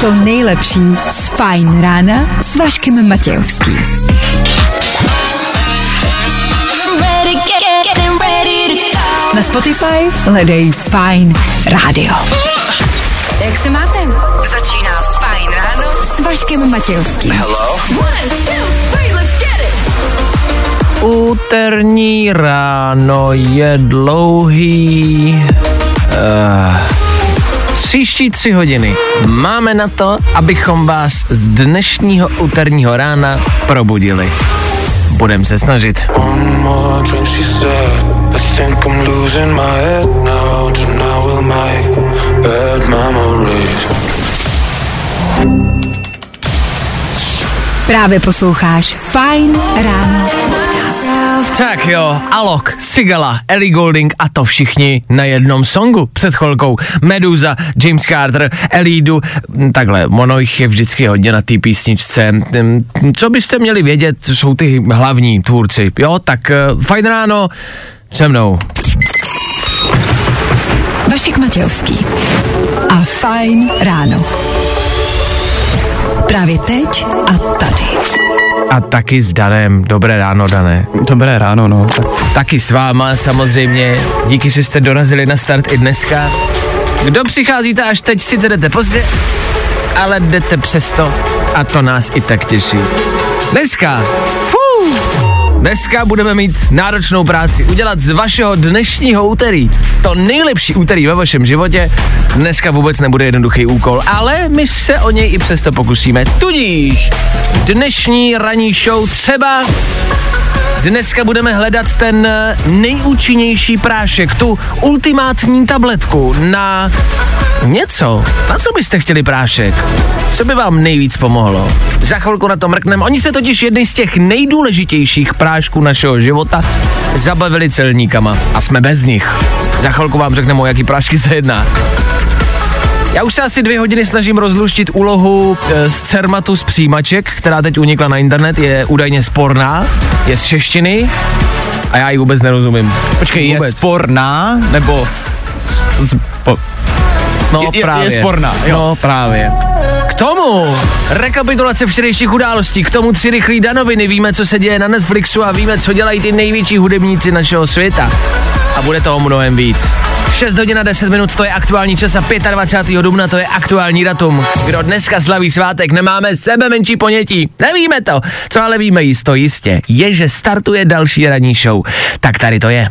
to nejlepší z Fajn rána s Vaškem Matějovským. Na Spotify hledej Fajn rádio. Jak se máte? Začíná Fajn ráno s Vaškem Matějovským. One, two, Úterní ráno je dlouhý. Uh, příští tři hodiny máme na to, abychom vás z dnešního úterního rána probudili. Budeme se snažit. Drink, Právě posloucháš Fajn ráno. Tak jo, Alok, Sigala, Ellie Goulding a to všichni na jednom songu před chvilkou. Meduza, James Carter, Elidu, takhle, ono jich je vždycky hodně na té písničce. Co byste měli vědět, co jsou ty hlavní tvůrci, jo? Tak eh, fajn ráno se mnou. Vašek Matějovský a Fajn ráno. Právě teď a tady. A taky s Danem, dobré ráno, Dané. Dobré ráno, no. Tak Taky s váma samozřejmě, díky, že jste dorazili na start i dneska. Kdo přicházíte až teď, sice jdete pozdě, ale jdete přesto a to nás i tak těší. Dneska, dneska budeme mít náročnou práci. Udělat z vašeho dnešního úterý to nejlepší úterý ve vašem životě. Dneska vůbec nebude jednoduchý úkol, ale my se o něj i přesto pokusíme. Tudíž dnešní ranní show třeba Dneska budeme hledat ten nejúčinnější prášek, tu ultimátní tabletku na něco. Na co byste chtěli prášek? Co by vám nejvíc pomohlo? Za chvilku na to mrkneme. Oni se totiž jedny z těch nejdůležitějších prášků našeho života zabavili celníkama a jsme bez nich. Za chvilku vám řekneme, o jaký prášky se jedná. Já už se asi dvě hodiny snažím rozluštit úlohu e, z Cermatu z přijímaček, která teď unikla na internet, je údajně sporná, je z češtiny a já ji vůbec nerozumím. Počkej, je Vůbec. sporná, nebo z, po, No je- je- právě. je sporná, jo. No právě. Tomu rekapitulace včerejších událostí, k tomu tři rychlý danoviny, víme, co se děje na Netflixu a víme, co dělají ty největší hudebníci našeho světa. A bude toho mnohem víc. 6 hodin a 10 minut, to je aktuální čas a 25. dubna, to je aktuální datum. Kdo dneska slaví svátek, nemáme sebe menší ponětí. Nevíme to. Co ale víme jisto jistě, je, že startuje další ranní show. Tak tady to je.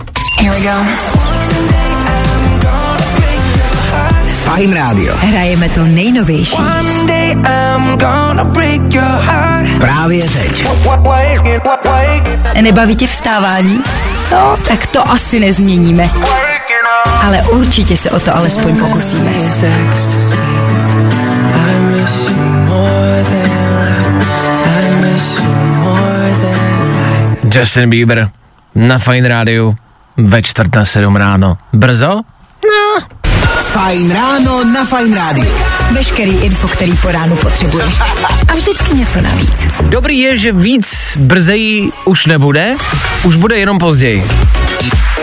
Fajn rádio. Hrajeme to nejnovější. One day I'm gonna break your heart. Právě teď. Nebaví tě vstávání? No, tak to asi nezměníme. Ale určitě se o to alespoň pokusíme. Justin Bieber na Fine Rádiu ve čtvrt na sedm ráno. Brzo? Fajn ráno na Fajn rádiu. Veškerý info, který po ránu potřebuješ. A vždycky něco navíc. Dobrý je, že víc brzejí už nebude, už bude jenom později.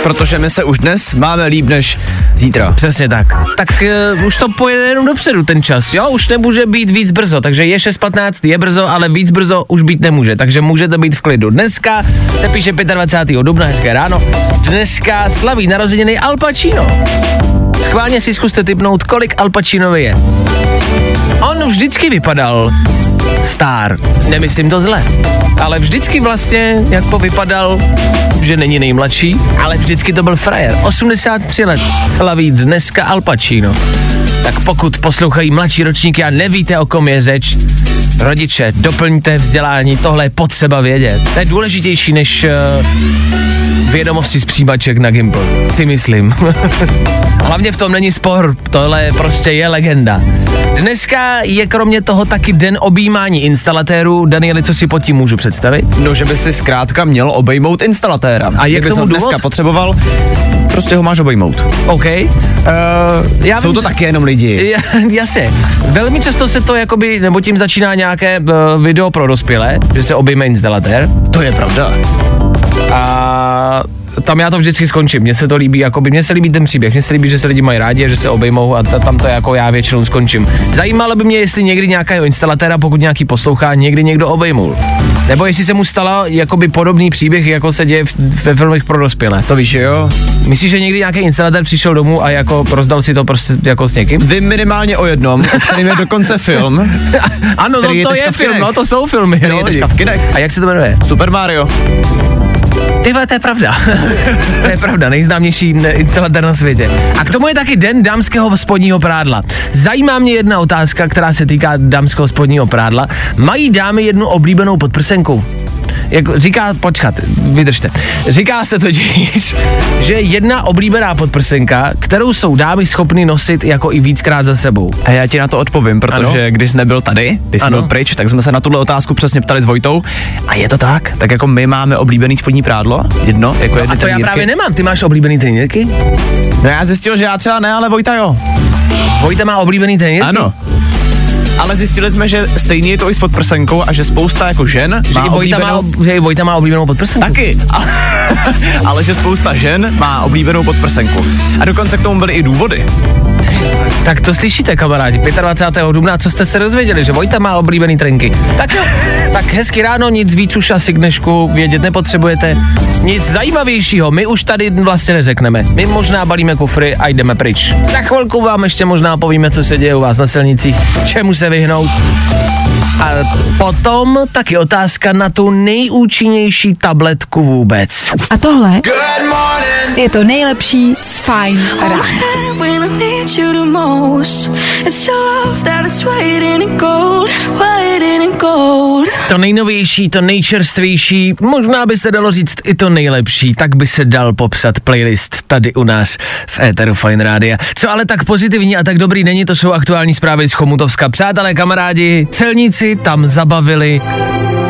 protože my se už dnes máme líp než zítra. Přesně tak. Tak uh, už to pojede jenom dopředu ten čas, jo? Už nemůže být víc brzo, takže je 6.15, je brzo, ale víc brzo už být nemůže, takže můžete být v klidu. Dneska se píše 25. dubna, hezké ráno. Dneska slaví narozeniny Al Pacino. Schválně si zkuste typnout, kolik Al Pacinovi je. On vždycky vypadal star, nemyslím to zle, ale vždycky vlastně jako vypadal, že není nejmladší, ale vždycky to byl frajer. 83 let slaví dneska Al Pacino. Tak pokud poslouchají mladší ročníky a nevíte, o kom je řeč, rodiče, doplňte vzdělání, tohle je potřeba vědět. To je důležitější než uh, vědomosti z přijímaček na Gimple, si myslím. Hlavně v tom není spor, tohle prostě je legenda. Dneska je kromě toho taky den objímání instalatérů. Danieli, co si pod tím můžu představit? No, že by si zkrátka měl obejmout instalatéra. A je k Kdybys tomu ho dneska důvod? potřeboval, prostě ho máš obejmout. OK. Uh, já Jsou vím, to že- taky jenom lidi. Ja, jasně. Velmi často se to jakoby, nebo tím začíná nějaké uh, video pro dospělé, že se objme instalatér. To je pravda. A tam já to vždycky skončím. Mně se to líbí, jako by mně se líbí ten příběh, mně se líbí, že se lidi mají rádi, a že se obejmou a ta, tam to jako já většinou skončím. Zajímalo by mě, jestli někdy nějakého instalatéra, pokud nějaký poslouchá, někdy někdo obejmul. Nebo jestli se mu stala jakoby podobný příběh, jako se děje ve filmech pro dospělé. To víš, že jo? Myslíš, že někdy nějaký instalatér přišel domů a jako rozdal si to prostě jako s někým? Vím minimálně o jednom, o kterým je dokonce film. ano, Který no, je to je film, no, to jsou filmy. Který no, je teďka v kinech. A jak se to jmenuje? Super Mario. Ty vole, to je pravda. to je pravda, nejznámější ne, instalatér na světě. A k tomu je taky den dámského spodního prádla. Zajímá mě jedna otázka, která se týká dámského spodního prádla. Mají dámy jednu oblíbenou podprsenku? Jak říká, počkat, vydržte. Říká se totiž, že jedna oblíbená podprsenka, kterou jsou dámy schopny nosit jako i víckrát za sebou. A já ti na to odpovím, protože Ano. když jsi nebyl tady, když jsi Ano. byl pryč, tak jsme se na tuhle otázku přesně ptali s Vojtou. A je to tak? Tak jako my máme oblíbený spodní prádlo, jedno, jako jedny A to já trenýrky. právě nemám. Ty máš oblíbený trenýrky? No já zjistil, že já třeba ne, ale Vojta jo. Vojta má oblíbený trenýrky? Ano. Ale zjistili jsme, že stejně je to i s podprsenkou a že spousta jako žen Že má i Vojta má, oblíbenou... ob- že i Vojta má oblíbenou podprsenku? Taky, ale, ale že spousta žen má oblíbenou podprsenku. A dokonce k tomu byly i důvody. Tak to slyšíte, kamarádi. 25. dubna, co jste se dozvěděli, že Vojta má oblíbený trenky. Tak jo, tak hezky ráno, nic víc už asi k dnešku vědět nepotřebujete. Nic zajímavějšího, my už tady vlastně neřekneme. My možná balíme kufry a jdeme pryč. Za chvilku vám ještě možná povíme, co se děje u vás na silnicích, čemu se vyhnout. A potom taky otázka na tu nejúčinnější tabletku vůbec. A tohle je to nejlepší z Fine rána. To nejnovější, to nejčerstvější, možná by se dalo říct i to nejlepší, tak by se dal popsat playlist tady u nás v Éteru Fine Rádia. Co ale tak pozitivní a tak dobrý není, to jsou aktuální zprávy z Chomutovska. Přátelé, kamarádi, celníci tam zabavili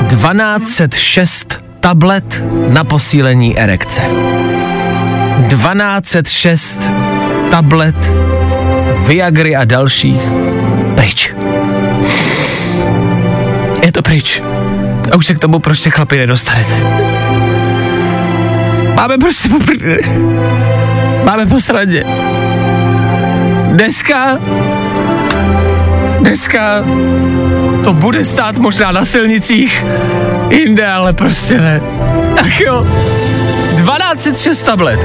1206 tablet na posílení erekce. 1206 tablet Viagry a dalších pryč. Je to pryč. A už se k tomu prostě chlapi nedostanete. Máme prostě po prdeli. Máme po sradě. Dneska Dneska to bude stát možná na silnicích, jinde, ale prostě ne. Ach jo, 1206 tablet.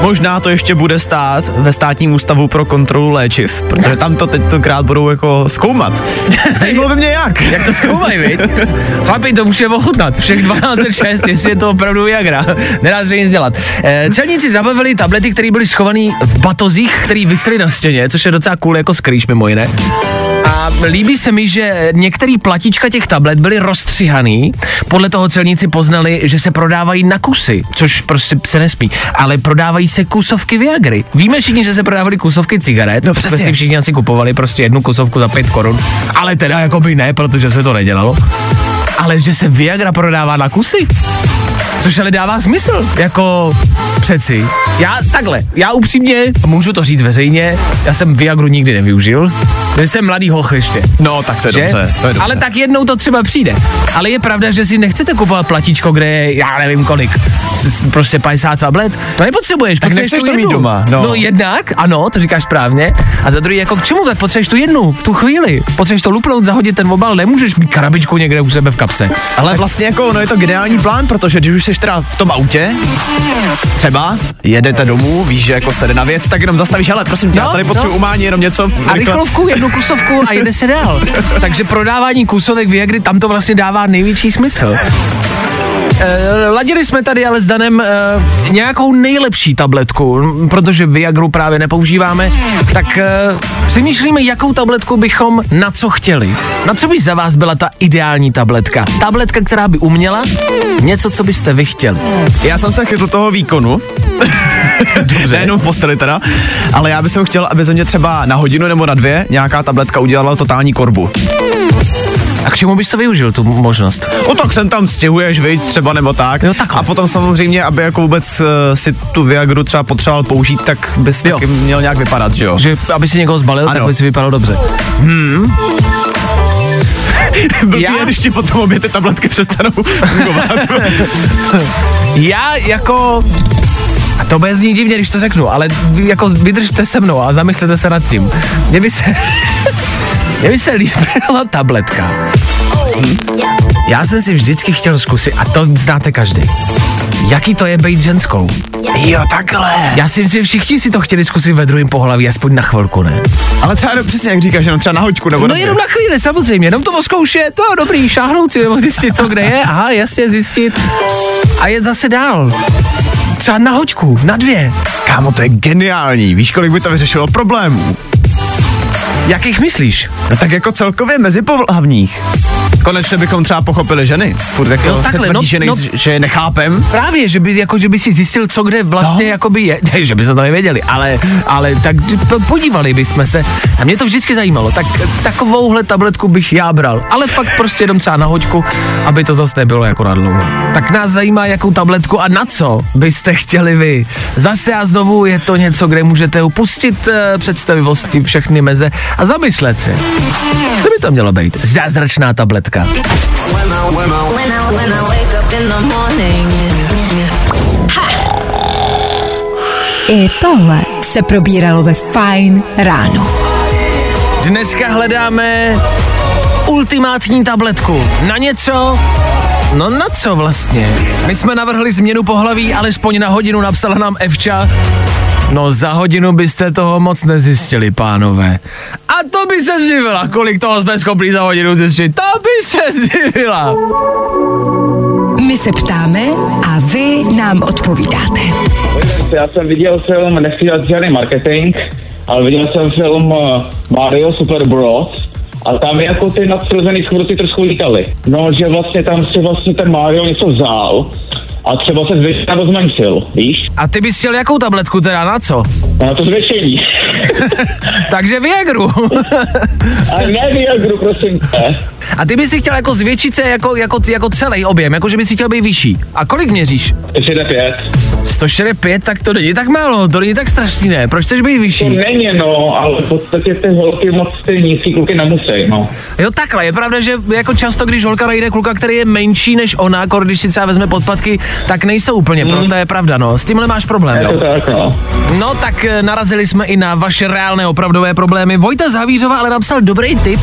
Možná to ještě bude stát ve státním ústavu pro kontrolu léčiv, protože tam to tentokrát budou jako zkoumat. Zajímalo by mě jak. Jak to zkoumají, viď? Chlapi, to můžeme ochutnat. Všech 12.6, jestli je to opravdu Viagra. Nedá se nic dělat. E, celníci zabavili tablety, které byly schované v batozích, které visely na stěně, což je docela cool jako skrýš mimo jiné. A líbí se mi, že některý platička těch tablet byly rozstřihaný. Podle toho celníci poznali, že se prodávají na kusy, což prostě se nesmí. Ale prodávají se kusovky Viagry. Víme všichni, že se prodávaly kusovky cigaret. No přesně. si všichni asi kupovali prostě jednu kusovku za 5 korun. Ale teda jako by ne, protože se to nedělalo. Ale že se Viagra prodává na kusy? Což ale dává smysl, jako přeci. Já takhle, já upřímně, můžu to říct veřejně, já jsem Viagru nikdy nevyužil, protože jsem mladý hoch ještě. No, tak to je Že? dobře. To je dobře. Ale tak jednou to třeba přijde. Ale je pravda, že si nechcete kupovat platíčko, kde je, já nevím kolik, prostě 50 tablet. To nepotřebuješ. Tak potřebuješ nechceš to mít jednu. doma, no. no jednak, ano, to říkáš správně. A za druhý, jako k čemu, tak potřebuješ tu jednu v tu chvíli. Potřebuješ to lupnout, zahodit ten obal, nemůžeš mít karabičku někde u sebe v kapse. Ale vlastně jako, no je to geniální plán, protože když už jsi teda v tom autě, třeba jedete domů, víš, že jako se jde na věc, tak jenom zastavíš, hele, prosím tě, No, já tady potřebuji no. umání jenom něco. A rychlovku, jednu kusovku a jede se dál. Takže prodávání kusovek Viagry, tam to vlastně dává největší smysl. Eh, ladili jsme tady ale s Danem eh, nějakou nejlepší tabletku, protože Viagru právě nepoužíváme, tak eh, přemýšlíme, jakou tabletku bychom na co chtěli. Na co by za vás byla ta ideální tabletka? Tabletka, která by uměla něco, co byste vy chtěli. Já jsem se chytl toho výkonu. Dobře. Nejenom v posteli teda, ale já bych chtěl, aby ze mě třeba na hodinu nebo na dvě nějaká tabletka udělala totální korbu. A k čemu bys to využil, tu možnost? O tak sem tam stěhuješ, viď, třeba nebo tak. Jo, takhle. A potom samozřejmě, aby jako vůbec uh, si tu Viagru třeba potřeboval použít, tak bys Jo. taky měl nějak vypadat, že jo? Že aby si někoho zbalil, Ano. tak by si vypadal dobře. Hmm. Blbý Já? je, když ti potom obě ty tabletky přestanou fungovat. Já jako... A to bude znít divně, když to řeknu, ale vy jako vydržte se mnou a zamyslete se nad tím. Mně by se... Mně by se líbila tabletka. Já jsem si vždycky chtěl zkusit, a to znáte každý. Jaký to je být ženskou? jo, takhle. Já si myslím, všichni si to chtěli zkusit ve druhém pohlaví, aspoň na chvilku, ne? Ale třeba no, přesně jak říkáš, jenom třeba na hoďku nebo No jenom na chvíli, samozřejmě, jenom to oskoušet, to je dobrý, šáhnout si, nebo zjistit, co kde je, aha, jasně, zjistit a jet zase dál. Třeba na hoďku, na dvě. Kámo, to je geniální. Víš, kolik by to vyřešilo problémů? Jakých myslíš? No tak jako celkově mezi pohlavních. Konečně bychom třeba pochopili ženy. Furt jako Jo, se takhle, tvrdí, no, že, nej, no. že je nechápem. Právě, že by, jako, že by si zjistil, co kde vlastně no. jakoby je, ne, že by se to nevěděli, ale, ale tak po- podívali bychom se. A mě to vždycky zajímalo, tak takovouhle tabletku bych já bral, ale fakt prostě jenom třeba na hoďku, aby to zase nebylo jako na dlouho. Tak nás zajímá, jakou tabletku a na co byste chtěli vy. Zase a znovu je to něco, kde můžete upustit uh, představivosti všechny meze a zamyslet se. Co by to mělo být? Zázračná tabletka. Morning. I tohle se probíralo ve Fine ráno. Dneska hledáme ultimátní tabletku. Na něco? No na co vlastně? My jsme navrhli změnu pohlaví, alespoň na hodinu napsala nám Evča. No za hodinu byste toho moc nezjistili, pánové. A to by se zjivila, kolik toho jsme schopni za hodinu zjistit. To by se zjivila. My se ptáme a vy nám odpovídáte. Já jsem viděl film, nechci dělat žádný marketing, ale viděl jsem film eh, Mario Super Bros. A tam jako ty nadpřirozený schůdci trošku lítali. No, že vlastně tam si vlastně ten Mario něco vzal a třeba se zvětšil nebo zmenšil, víš? A ty bys chtěl jakou tabletku teda, na co? Na to zvětšení. Takže Viagru. ale ne Viagru, prosím tě. A ty bys si chtěl jako zvětšit se jako, jako, jako celý objem, jako že bys si chtěl být vyšší. A kolik měříš? Ještě jde pět. 145, tak to není tak málo, to není tak strašný, ne? Proč chceš být To vyšší? není, no, ale v podstatě ty holky moc ty nízký kluky nemusí, no. Jo, takhle, je pravda, že jako často, když holka najde kluka, který je menší než ona, jako když si třeba vezme podpatky, tak nejsou úplně pro, to je pravda, no. S tímhle máš problém, Je to jo. tak, no. No tak eh, narazili jsme i na vaše reálné opravdové problémy. Vojta z Havířova ale napsal dobrý tip.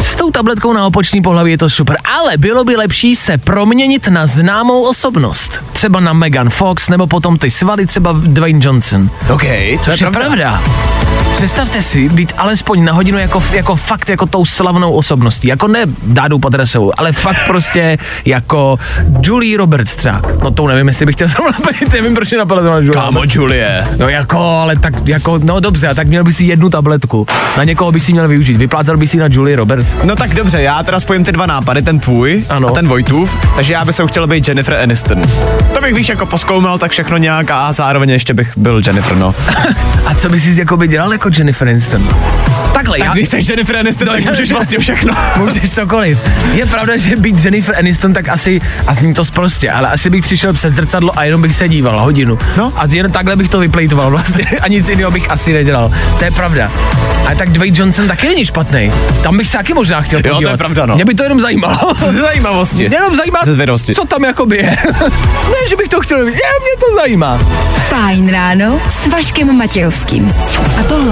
S tou tabletkou na opočný pohlaví je to super, ale bylo by lepší se proměnit na známou osobnost. Třeba na Megan Fox, nebo potom ty svaly, třeba Dwayne Johnson. OK, to Což je pravda. Představte si být alespoň na hodinu jako, jako fakt jako tou slavnou osobností. Jako ne Dádou Padresovou, ale fakt prostě jako Julie Roberts třeba. No to nevím, jestli bych chtěl zrovna být, nevím, proč zrovna Julie Kámo. Julie. No jako, ale tak jako, no dobře, a tak měl by si jednu tabletku. Na někoho by si měl využít. Vyplácal by si na Julie Roberts. No tak dobře, já teda spojím ty dva nápady, ten tvůj Ano. a ten Vojtův, takže já bych se chtěl být Jennifer Aniston. To bych víš jako poskoumal tak všechno nějak a zároveň ještě bych byl Jennifer, no. A co by si jako by dělal jako Jennifer Aniston? Takhle, Tak já, když jsi Jennifer Aniston, No, tak můžeš vlastně všechno. Můžeš cokoliv. Je pravda, že být Jennifer Aniston, tak asi, a zní to prostě, ale asi bych přišel před zrcadlo a jenom bych se díval hodinu. No. A jen takhle bych to vyplejtoval vlastně a nic jiného bych asi nedělal. To je pravda. Ale tak Dwayne Johnson taky není špatný. Tam bych se taky možná chtěl to je podívat. pravda, no. Mě by to jenom zajímalo. Z zajímavosti. Mě jenom zajímá, Ze zvědavosti. co tam jakoby je. ne, že bych to chtěl vidět, mě to zajímá. Fajn ráno s Vaškem Matějovským. A tohle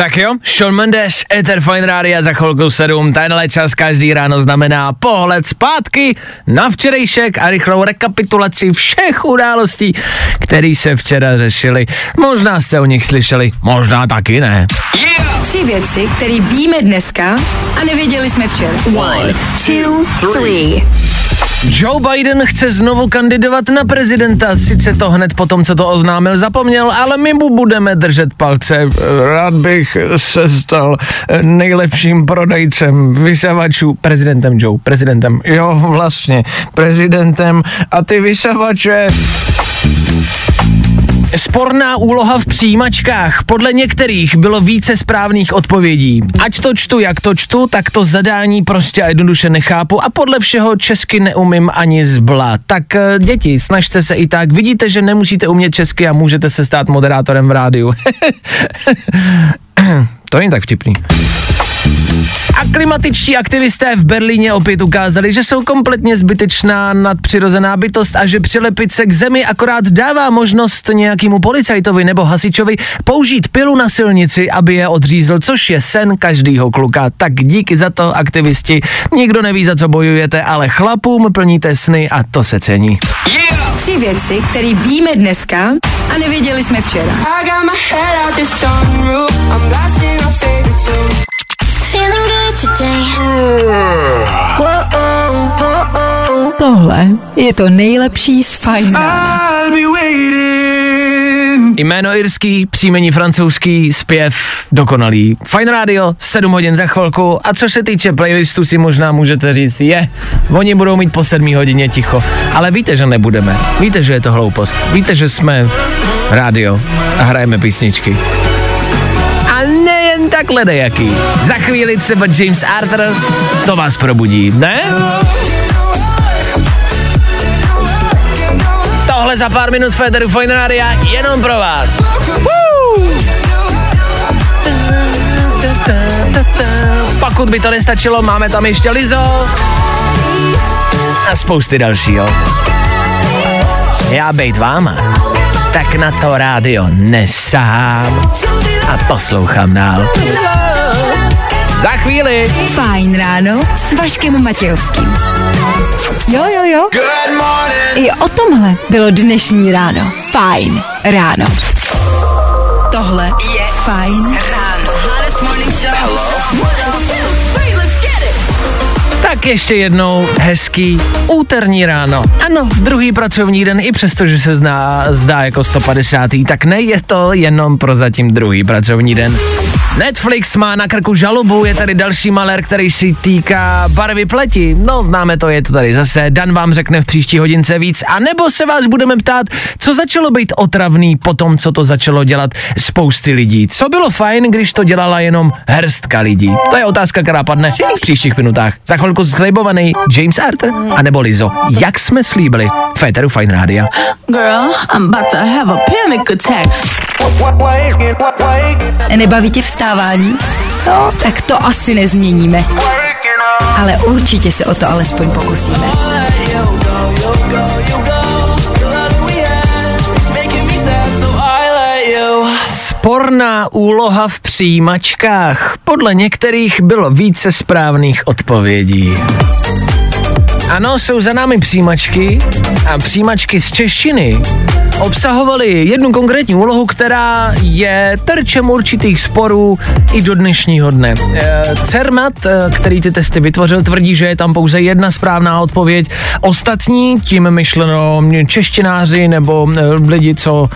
Tak jo, Sean Mendes, Ether Fine Rádia za chvilku 7. Tenhle čas každý ráno znamená pohled zpátky na včerejšek a rychlou rekapitulaci všech událostí, které se včera řešily. Možná jste o nich slyšeli, možná taky ne. Tři věci, které víme dneska a nevěděli jsme včera. One, two, three. Joe Biden chce znovu kandidovat na prezidenta, sice to hned po tom, co to oznámil, zapomněl, ale my mu budeme držet palce. Rád bych se stal nejlepším prodejcem vysavačů, prezidentem Joe, prezidentem, jo vlastně, prezidentem a ty vysavače Sporná úloha v přijímačkách. Podle některých bylo více správných odpovědí. Ať to čtu, jak to čtu, tak to zadání prostě a jednoduše nechápu a podle všeho česky neumím ani zbla. Tak eh, děti, snažte se i tak. Vidíte, že nemusíte umět česky a můžete se stát moderátorem v rádiu. to není tak vtipný. A klimatičtí aktivisté v Berlíně opět ukázali, že jsou kompletně zbytečná nadpřirozená bytost a že přilepit se k zemi akorát dává možnost nějakému policajtovi nebo hasičovi použít pilu na silnici, aby je odřízl, což je sen každýho kluka. Tak díky za to, aktivisti. Nikdo neví, za co bojujete, ale chlapům plníte sny a to se cení. Yeah! Tři věci, které víme dneska a nevěděli jsme včera. Tohle je to nejlepší z Fajn Jméno irský, příjmení francouzský, zpěv dokonalý. Fine Radio, 7 hodin za chvilku a co se týče playlistu si možná můžete říct, je, oni budou mít po 7 hodině ticho, ale víte, že nebudeme. Víte, že je to hloupost. Víte, že jsme rádio a hrajeme písničky. A nejen takhle dejaký. Za chvíli třeba James Arthur, to vás probudí, ne? Tohle za pár minut Federu Fine jenom pro vás. Pokud by to nestačilo, máme tam ještě Lizo a spousty dalšího. Já bejt váma, tak na to rádio nesahám a poslouchám dál. Za chvíli. Fajn ráno s Vaškem Matějovským. Jo, jo, jo. I o tomhle bylo dnešní ráno. Fajn ráno. Tohle je Fajn ráno. Tak ještě jednou hezký úterní ráno. Ano, druhý pracovní den, i přesto, že se zná, zdá jako 150. tak ne, je to jenom pro zatím druhý pracovní den. Netflix má na krku žalobu, je tady další malér, který si týká barvy pleti. No, známe to, je to tady zase. Dan vám řekne v příští hodince víc. A nebo se vás budeme ptát, co začalo být otravný po tom, co to začalo dělat spousty lidí. Co bylo fajn, když to dělala jenom hrstka lidí? To je otázka, která padne v příštích minutách. Za chvilku slibovaný James Arthur a nebo Lizo. Jak jsme slíbili? Féteru Fine Rádia. Girl, I'm about to have a panic attack. Nebaví tě vstávání? No, tak to asi nezměníme. Ale určitě se o to alespoň pokusíme. Sporná úloha v přijímačkách. Podle některých bylo více správných odpovědí. Ano, jsou za námi přijímačky a přijímačky z češtiny obsahovaly jednu konkrétní úlohu, která je terčem určitých sporů i do dnešního dne. E, Cermat, e, který ty testy vytvořil, tvrdí, že je tam pouze jedna správná odpověď. Ostatní, tím myšleno češtináři nebo lidi, co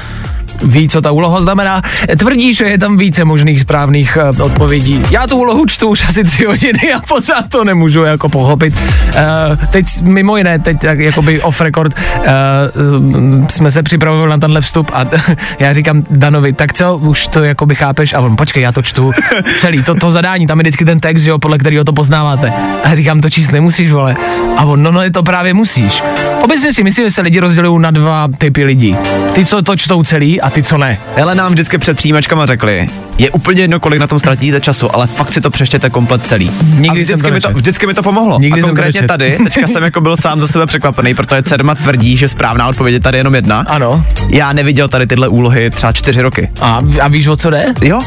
ví, co ta úloha znamená, tvrdí, že je tam více možných správných uh, odpovědí. Já tu úlohu čtu už asi tři hodiny a pořád to nemůžu jako pochopit. Uh, teď mimo jiné, teď tak jakoby off record uh, jsme se připravovali na tenhle vstup a já říkám Danovi, tak co, už to jakoby chápeš? A on, počkej, já to čtu celý, to, to zadání, tam je vždycky ten text, jo, podle kterého to poznáváte. A já říkám, to číst nemusíš, vole. A on, no, no, to právě musíš. Obecně si myslím, že se lidi rozdělují na dva typy lidí. Ty, co to čtou celý a ty, co ne. Hele, nám vždycky před přijímačkama řekli, je úplně jedno, kolik na tom ztratíte času, ale fakt si to přeštěte komplet celý. Nikdy a jsem vždycky, to mi to, vždycky mi to pomohlo. Nikdy a jsem to konkrétně nečet. tady, teďka jsem jako byl sám za sebe překvapený, protože Cermat tvrdí, že správná odpověď je tady jenom jedna. Ano. Já neviděl tady tyhle úlohy třeba čtyři roky. A, a víš, o co jde? Jo,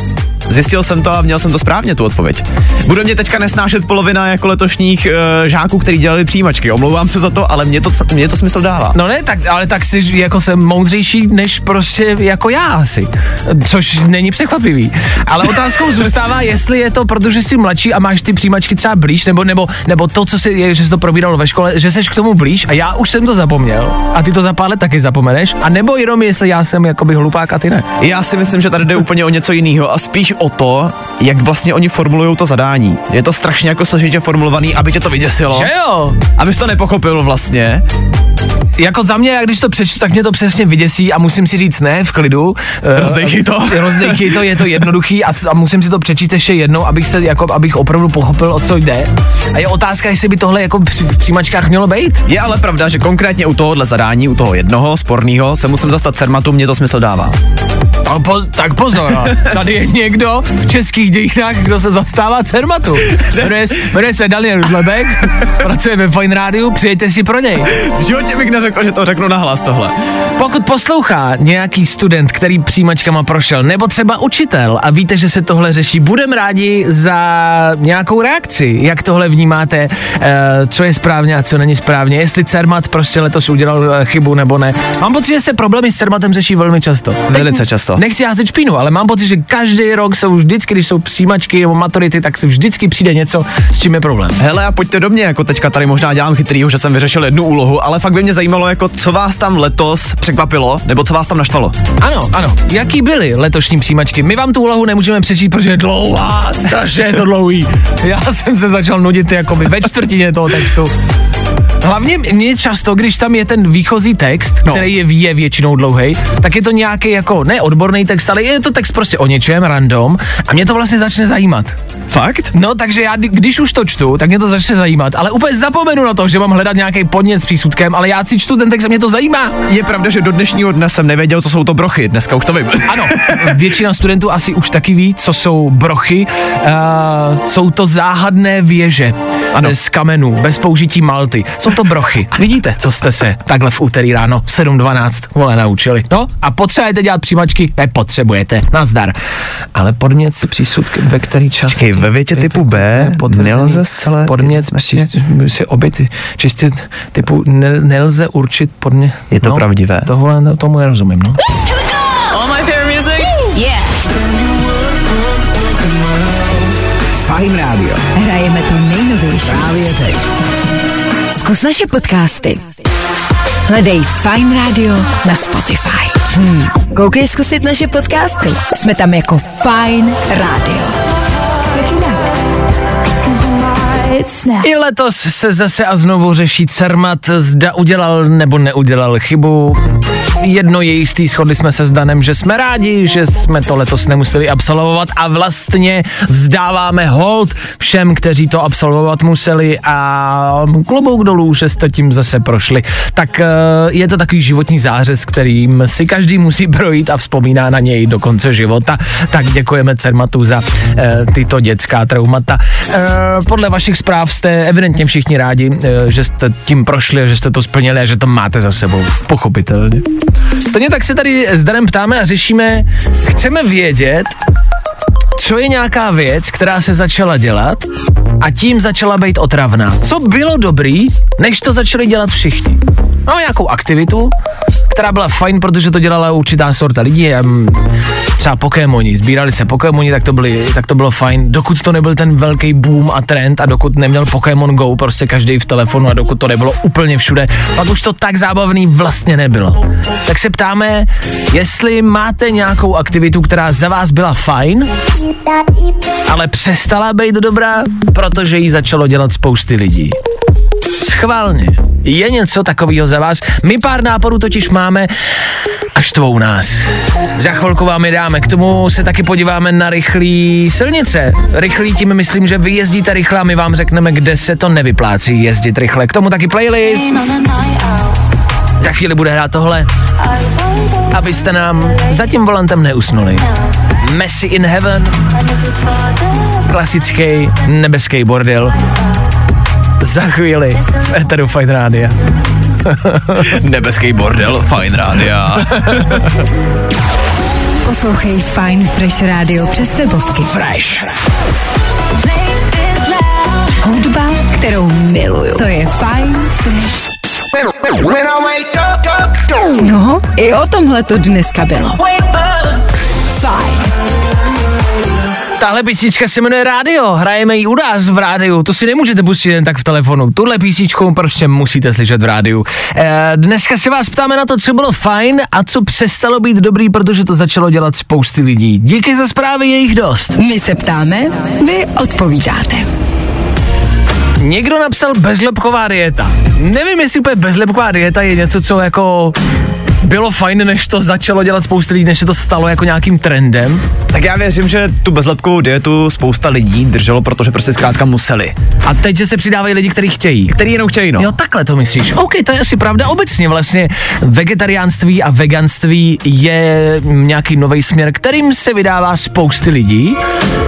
zjistil jsem to a měl jsem to správně, tu odpověď. Bude mě teďka nesnášet polovina jako letošních uh, žáků, který dělali přijímačky. Omlouvám se za to, ale mě to, mě to smysl dává. No ne, tak, ale tak jsi jako jsem moudřejší než prostě jako já asi. Což není překvapivý. Ale otázkou zůstává, jestli je to, protože jsi mladší a máš ty přijímačky třeba blíž, nebo, nebo, nebo to, co si, je, že jsi to probíral ve škole, že jsi k tomu blíž a já už jsem to zapomněl a ty to za pár let taky zapomeneš, a nebo jenom jestli já jsem jakoby hlupák a ty ne. Já si myslím, že tady jde úplně o něco jiného a spíš o to, jak vlastně oni formulují to zadání. Je to strašně jako složitě formulovaný, aby tě to vyděsilo. Že jo? Abys to nepochopil vlastně. Jako za mě, jak když to přečtu, tak mě to přesně vyděsí a musím si říct ne, v klidu. Eh, Rozdejchej to. Rozdejchej to, je to jednoduchý a, a musím si to přečíst ještě jednou, abych se, jako, abych opravdu pochopil, o co jde. A je otázka, jestli by tohle jako při, v přijímačkách mělo být. Je ale pravda, že konkrétně u tohohle zadání, u toho jednoho sporného, se musím zastat Cermatu, mě to smysl dává. Tak, poz, tak pozor, no. tady je někdo v českých dějinách, kdo se zastává Cermatu. Jmenuje, jmenuje se Daniel Dlebek, pracuje ve Fine Rádiu, přijďte si pro něj. V životě bych neřekl, že to řeknu nahlas tohle. Pokud poslouchá nějaký student, který přijímačkama prošel, nebo třeba učitel a víte, že se tohle řeší, budem rádi za nějakou reakci, jak tohle vnímáte, eh, co je správně a co není správně, jestli Cermat prostě letos udělal eh, chybu nebo ne. Mám pocit, že se problémy s Cermatem řeší velmi často. Velice často. Nechci házet špínu, ale mám pocit, že každý rok jsou vždycky, když jsou přijímačky nebo maturity, tak se vždycky přijde něco, s čím je problém. Hele a pojďte do mě, jako teďka tady možná dělám chytrýho, že jsem vyřešil jednu úlohu, ale fakt by mě zajímalo, jako co vás tam letos překvapilo, nebo co vás tam naštvalo. Ano, ano. Jaký byly letošní přijímačky? My vám tu úlohu nemůžeme přečíst, protože je dlouhá, strašně je to dlouhý. Já jsem se začal nudit jakoby ve čtvrtině toho textu. Hlavně mě často, když tam je ten výchozí text, no. který je, je většinou dlouhý, tak je to nějaký jako, ne odborný text, ale je to text prostě o něčem, random, a mě to vlastně začne zajímat. Fakt? No, takže já, když už to čtu, tak mě to začne zajímat, ale úplně zapomenu na to, že mám hledat nějaký podnět s přísudkem, ale já si čtu ten text a mě to zajímá. Je pravda, že do dnešního dne jsem nevěděl, co jsou to brochy, dneska už to vím. Ano, většina studentů asi už taky ví, co jsou brochy. Uh, jsou to záhadné věže ano. z kamenů, bez použití malty. Jsou to brochy. Vidíte, co jste se takhle v úterý ráno 7.12 vole naučili. No a potřebujete dělat přijímačky? Nepotřebujete. Nazdar. Ale podmět s přísudkem, ve který čas? Čekej, ve větě typu B nelze zcela... Podmět si obě čistě typu ne, nelze určit podmět. Je to no, pravdivé. Tohle no, tomu nerozumím, no. All my favorite music? Yeah. Fajn rádio. Hrajeme to nejnovější. Právě teď. Zkus naše podcasty. Hledej Fine Radio na Spotify. Hmm. Koukej zkusit naše podcasty. Jsme tam jako Fine Radio. I letos se zase a znovu řeší Cermat, zda udělal nebo neudělal chybu. Jedno je jistý, shodli jsme se s Danem, že jsme rádi, že jsme to letos nemuseli absolvovat a vlastně vzdáváme hold všem, kteří to absolvovat museli a klobouk dolů, že jste tím zase prošli. Tak eh, je to takový životní zářez, kterým si každý musí projít a vzpomíná na něj do konce života. Tak děkujeme Cermatu za eh, tyto dětská traumata. Eh, podle vašich zpráv jste evidentně všichni rádi, že jste tím prošli že jste to splnili a že to máte za sebou. Pochopitelně. Stejně tak se tady s Danem ptáme a řešíme, chceme vědět, co je nějaká věc, která se začala dělat a tím začala být otravná. Co bylo dobrý, než to začali dělat všichni? No nějakou aktivitu, která byla fajn, protože to dělala určitá sorta lidí. Třeba Pokémoni, sbírali se Pokémoni, tak to, byly, tak to bylo fajn. Dokud to nebyl ten velký boom a trend a dokud neměl Pokémon Go prostě každý v telefonu a dokud to nebylo úplně všude, pak už to tak zábavný vlastně nebylo. Tak se ptáme, jestli máte nějakou aktivitu, která za vás byla fajn, ale přestala být dobrá, protože ji začalo dělat spousty lidí. Schválně. Je něco takového za vás? My pár nápadů totiž máme až tvou nás. Za chvilku vám je dáme. K tomu se taky podíváme na rychlý silnice. Rychlý tím myslím, že vy jezdíte rychle a my vám řekneme, kde se to nevyplácí jezdit rychle. K tomu taky playlist. Za chvíli bude hrát tohle, abyste nám za tím volantem neusnuli. Messi in Heaven, klasický nebeský bordel. Za chvíli v Eteru Fight Rádia. Nebeský bordel, Fine Rádia. Poslouchej Fine Fresh Radio přes webovky. Fresh. Hudba, kterou miluju. To je Fine Fresh. No, i o tomhle to dneska bylo. Tahle písnička se jmenuje Rádio, hrajeme ji u nás v rádiu, to si nemůžete pustit jen tak v telefonu. Tuhle písničku prostě musíte slyšet v rádiu. E, dneska se vás ptáme na to, co bylo fajn a co přestalo být dobrý, protože to začalo dělat spousty lidí. Díky za zprávy, je jich dost. My se ptáme, vy odpovídáte. Někdo napsal bezlepková dieta. Nevím, jestli úplně bezlepková dieta je něco, co jako bylo fajn, než to začalo dělat spousta lidí, než se to stalo jako nějakým trendem. Tak já věřím, že tu bezlepkovou dietu spousta lidí drželo, protože prostě zkrátka museli. A teď, že se přidávají lidi, kteří chtějí. Který jenom chtějí, no. Jo, takhle to myslíš. OK, to je asi pravda. Obecně vlastně vegetariánství a veganství je nějaký nový směr, kterým se vydává spousty lidí,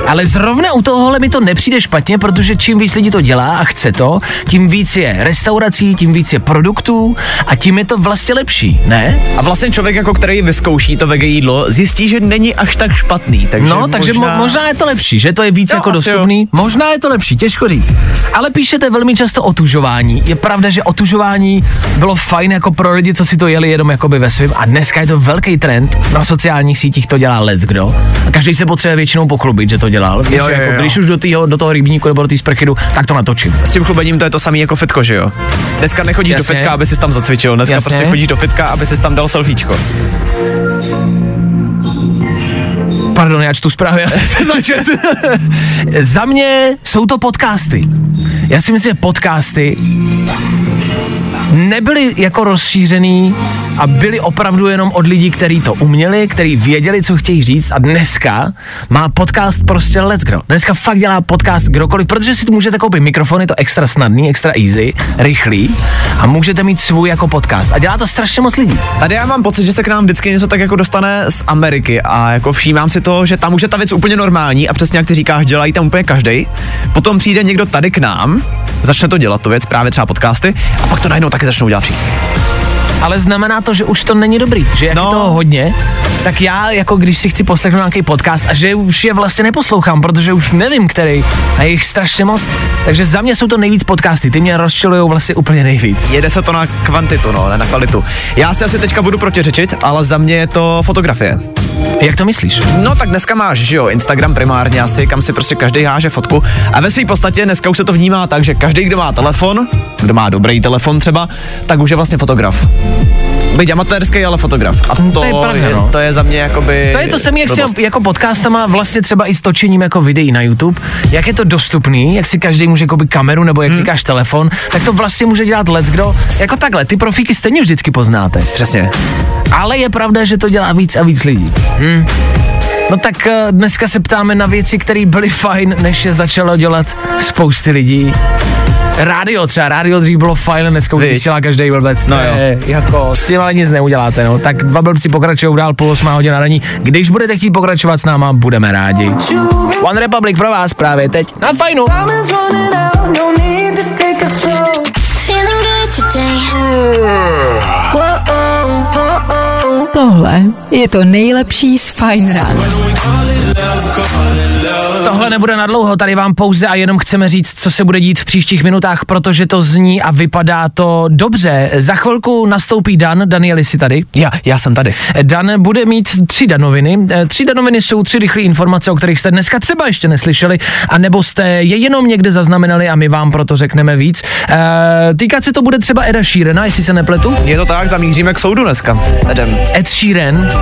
ale zrovna u tohohle mi to nepřijde špatně, protože čím víc lidí to dělá a chce to, tím víc je restaurací, tím víc je produktů a tím je to vlastně lepší, ne? A vlastně člověk, jako který vyzkouší to vege jídlo, zjistí, že není až tak špatný. Takže no, takže možná... Mo- možná je to lepší, že to je víc Jo, jako dostupný. Možná je to lepší, těžko říct. Ale píšete velmi často o tužování. Je pravda, že otužování bylo fajn jako pro lidi, co si to jeli jenom jakoby ve svém. A dneska je to velký trend. Na sociálních sítích to dělá les kdo. A každý se potřebuje většinou pochlubit, že to dělal. Víš, Jo, jo, jako, jo. Když už do, týho, do toho rybníku nebo do té sprchy jdu, tak to natočím. S tím chlubením to je to samé jako fitko, že jo? Dneska nechodíš Jasně. do fitka, aby si tam zacvičil, dneska Jasně. prostě chodíš do fitka, aby si tam dal selfiečko. Pardon, já čtu zprávy, já jsem se začet. Za mě jsou to podcasty. Já si myslím, že podcasty nebyly jako rozšířený a byly opravdu jenom od lidí, kteří to uměli, kteří věděli, co chtějí říct a dneska má podcast prostě let's go. Dneska fakt dělá podcast kdokoliv, protože si tu můžete koupit mikrofon, je to extra snadný, extra easy, rychlý a můžete mít svůj jako podcast a dělá to strašně moc lidí. Tady já mám pocit, že se k nám vždycky něco tak jako dostane z Ameriky a jako všímám si to, že tam už je ta věc úplně normální a přesně jak ty říkáš, dělají tam úplně každý. Potom přijde někdo tady k nám, začne to dělat tu věc, právě třeba podcasty, a pak to najednou taky začnou dělat všichni. ale znamená to, že už to není dobrý, že jak No. je toho hodně, tak já jako když si chci poslechnout nějaký podcast a že už je vlastně neposlouchám, protože už nevím který a je jich strašně moc, takže za mě jsou to nejvíc podcasty, ty mě rozčilují vlastně úplně nejvíc. Jede se to na kvantitu, no, ne na kvalitu. Já si asi teďka budu protiřečit, ale za mě je to fotografie. Jak to myslíš? No tak dneska máš, že jo, Instagram primárně asi, kam si prostě každý háže fotku. A ve své podstatě dneska už se to vnímá tak, že každý, kdo má telefon, kdo má dobrý telefon třeba, tak už je vlastně fotograf. Byť amatérský, ale fotograf. A to, to je pravda, je, no. to je za mě jakoby... To je to samé, jak si blbost. jako podcastama, vlastně třeba i s točením jako videí na YouTube, jak je to dostupný, jak si každý může jakoby kameru nebo jak hmm. říkáš telefon, tak to vlastně může dělat let kdo. Jako takhle, ty profíky stejně vždycky poznáte. Přesně. Ale je pravda, že to dělá víc a víc lidí. Hm. No tak eh, dneska se ptáme na věci, které byly fajn, než je začalo dělat spousty lidí. Rádio třeba, rádio dřív bylo fajn, dneska už vysílá každý blbec. No jo. je Jako, s tím ale nic neuděláte, no. Tak dva blbci pokračují dál půl osmá hodina raní. Když budete chtít pokračovat s náma, budeme rádi. One Republic pro vás právě teď na fajnu. Tohle je to nejlepší z Fine Rána. Tohle nebude na dlouho, tady vám pouze a jenom chceme říct, co se bude dít v příštích minutách, protože to zní a vypadá to dobře. Za chvilku nastoupí Dan, Danieli si tady. Já, já jsem tady. Dan bude mít tři danoviny. Eh, Tři danoviny jsou tři rychlé informace, o kterých jste dneska třeba ještě neslyšeli, a nebo jste je jenom někde zaznamenali a my vám proto řekneme víc. E, týkat se to bude třeba Eda Sheerana, jestli se nepletu. Je to tak, zamíříme k soudu dneska. Sedem. Ed Sheeran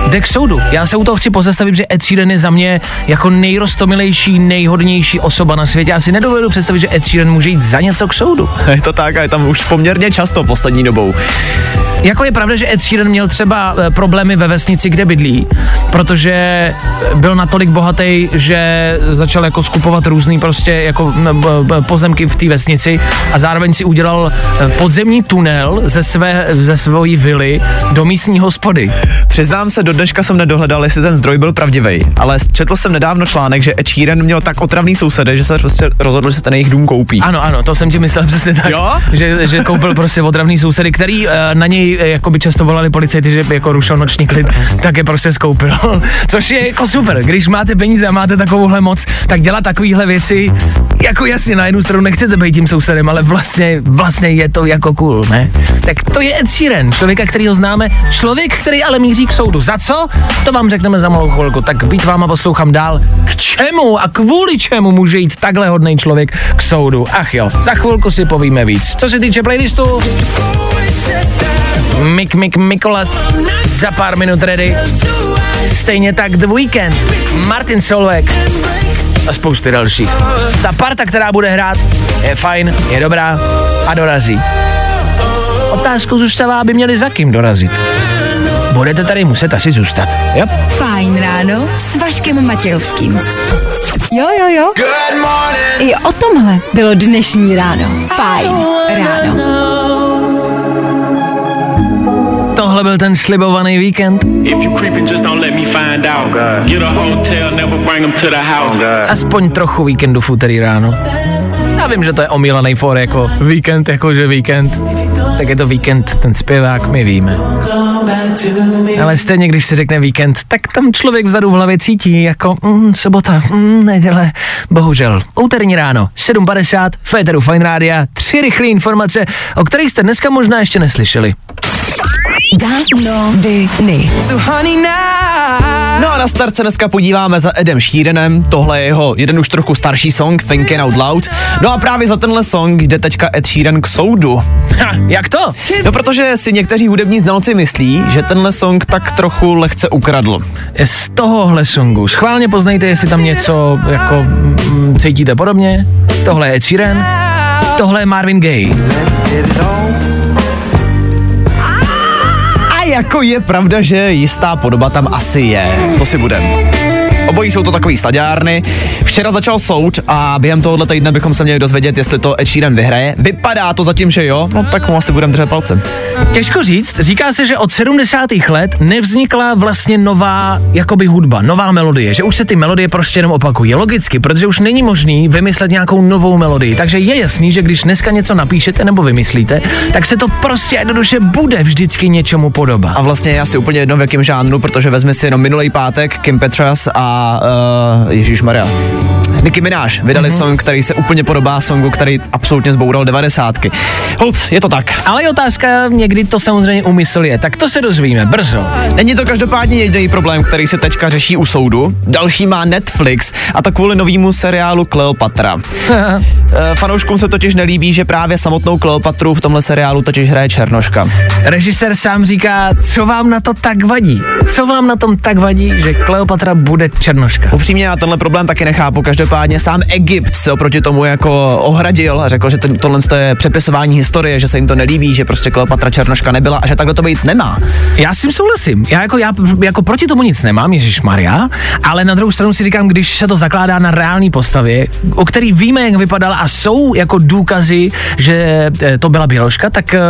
jde k soudu. Já se u toho chci pozastavit, že Ed Sheeran je za mě jako nejrostomilejší, nejhodnější osoba na světě. Já si nedovedu představit, že Ed Sheeran může jít za něco k soudu. Je to tak a je tam už poměrně často poslední dobou. Jako je pravda, že Ed Sheeran měl třeba eh, problémy ve vesnici, kde bydlí, protože byl natolik bohatý, že začal jako skupovat různý prostě jako pozemky v té vesnici a zároveň si udělal eh, podzemní tunel ze své, ze svojí vily do místní hospody. Přiznám se, do dneška jsem nedohledal, jestli ten zdroj byl pravdivý, ale četl jsem nedávno článek, že Ed Sheeran měl tak otravný sousedy, že se prostě rozhodl, že se ten jejich dům koupí. Ano, ano, to jsem ti myslel přesně tak. Jo? Že, že koupil prostě otravný sousedy, který eh, na něj eh, jakoby často volali policajti, že jako rušil noční klid, tak je prostě skoupil. což je jako super. Když máte peníze a máte takovouhle moc, tak dělat takovéhle věci, jako jasně na jednu stranu nechcete být tím sousedem, ale vlastně, vlastně je to jako cool, ne? Tak to je Ed Sheeran, člověka, který ho známe, člověk, který ale míří k soudu. Za co? To vám řekneme za malou chvilku. Tak být váma poslouchám dál. K čemu a kvůli čemu může jít takhle hodný člověk k soudu? Ach jo, za chvilku si povíme víc. Co se týče playlistu, Mik Mik Mikolas za pár minut ready. Stejně tak The Weekend, Martin Solveig a spousty dalších. Ta parta, která bude hrát, je fajn, je dobrá a dorazí. Otázku zůstává, aby měli za kým dorazit. Budete tady muset asi zůstat, jo? Fajn ráno s Vaškem Matějovským. Jo, jo, jo. I o tomhle bylo dnešní ráno. Fajn ráno. Tohle byl ten slibovaný víkend. Aspoň trochu víkendu v úterý ráno. Já vím, že to je omílaný for jako víkend, jakože víkend. Tak je to víkend, ten zpěvák, my víme. Ale stejně, když se řekne víkend, tak tam člověk vzadu v hlavě cítí jako mm, sobota, mm, neděle. Bohužel, úterní ráno, 7.50, Féteru Fine Rádia, tři rychlé informace, o kterých jste dneska možná ještě neslyšeli. Danoviny. No a na start se dneska podíváme za Edem Sheeranem, tohle je jeho jeden už trochu starší song, Thinking Out Loud. No a právě za tenhle song jde teďka Ed Sheeran k soudu. Ha, jak to? No protože si někteří hudební znalci myslí, že tenhle song tak trochu lehce ukradl. Z tohohle songu schválně poznejte, jestli tam něco jako mm, cítíte podobně. Tohle je Ed Sheeran, tohle je Marvin Gaye. Jako je pravda, že jistá podoba tam asi je. Co si budem? Obojí jsou to takový staďárny. Včera začal soud a během tohohle týdne bychom se měli dozvědět, jestli to Ed Sheeran vyhraje. Vypadá to zatím, že jo, no tak mu asi budeme držet palce. Těžko říct, říká se, že od 70. let nevznikla vlastně nová jakoby hudba, nová melodie, že už se ty melodie prostě jenom opakují. Logicky, protože už není možný vymyslet nějakou novou melodii. Takže je jasný, že když dneska něco napíšete nebo vymyslíte, tak se to prostě jednoduše bude vždycky něčemu podobat. A vlastně je asi úplně jedno v jakém žánru, protože vezmi si jenom minulý pátek Kim Petras a uh, Ježíš Maria. Nicki Minaj vydali mm-hmm. song, který se úplně podobá songu, který absolutně zboural devadesátky. Hold, je to tak. Ale je otázka, někdy to samozřejmě úmysl je, tak to se dozvíme brzo. Není to každopádně jediný problém, který se teďka řeší u soudu. Další má Netflix a to kvůli novému seriálu Kleopatra. Eh, Fanouškům se totiž nelíbí, že právě samotnou Kleopatru v tomhle seriálu totiž hraje Černoška. Režisér sám říká, co vám na to tak vadí? Co vám na tom tak vadí, že Kleopatra bude černoška? Upřímně já tenhle problém taky nechápu. Každopádně sám Egypt se oproti tomu jako ohradil a řekl, že to, tohle je přepisování historie, že se jim to nelíbí, že prostě Kleopatra černoška nebyla a že takhle to být nemá. Já s tím souhlasím. Já jako, já jako proti tomu nic nemám, Ježíš Maria, ale na druhou stranu si říkám, když se to zakládá na reální postavě, o který víme, jak vypadala a jsou jako důkazy, že eh, to byla Běložka, tak, eh,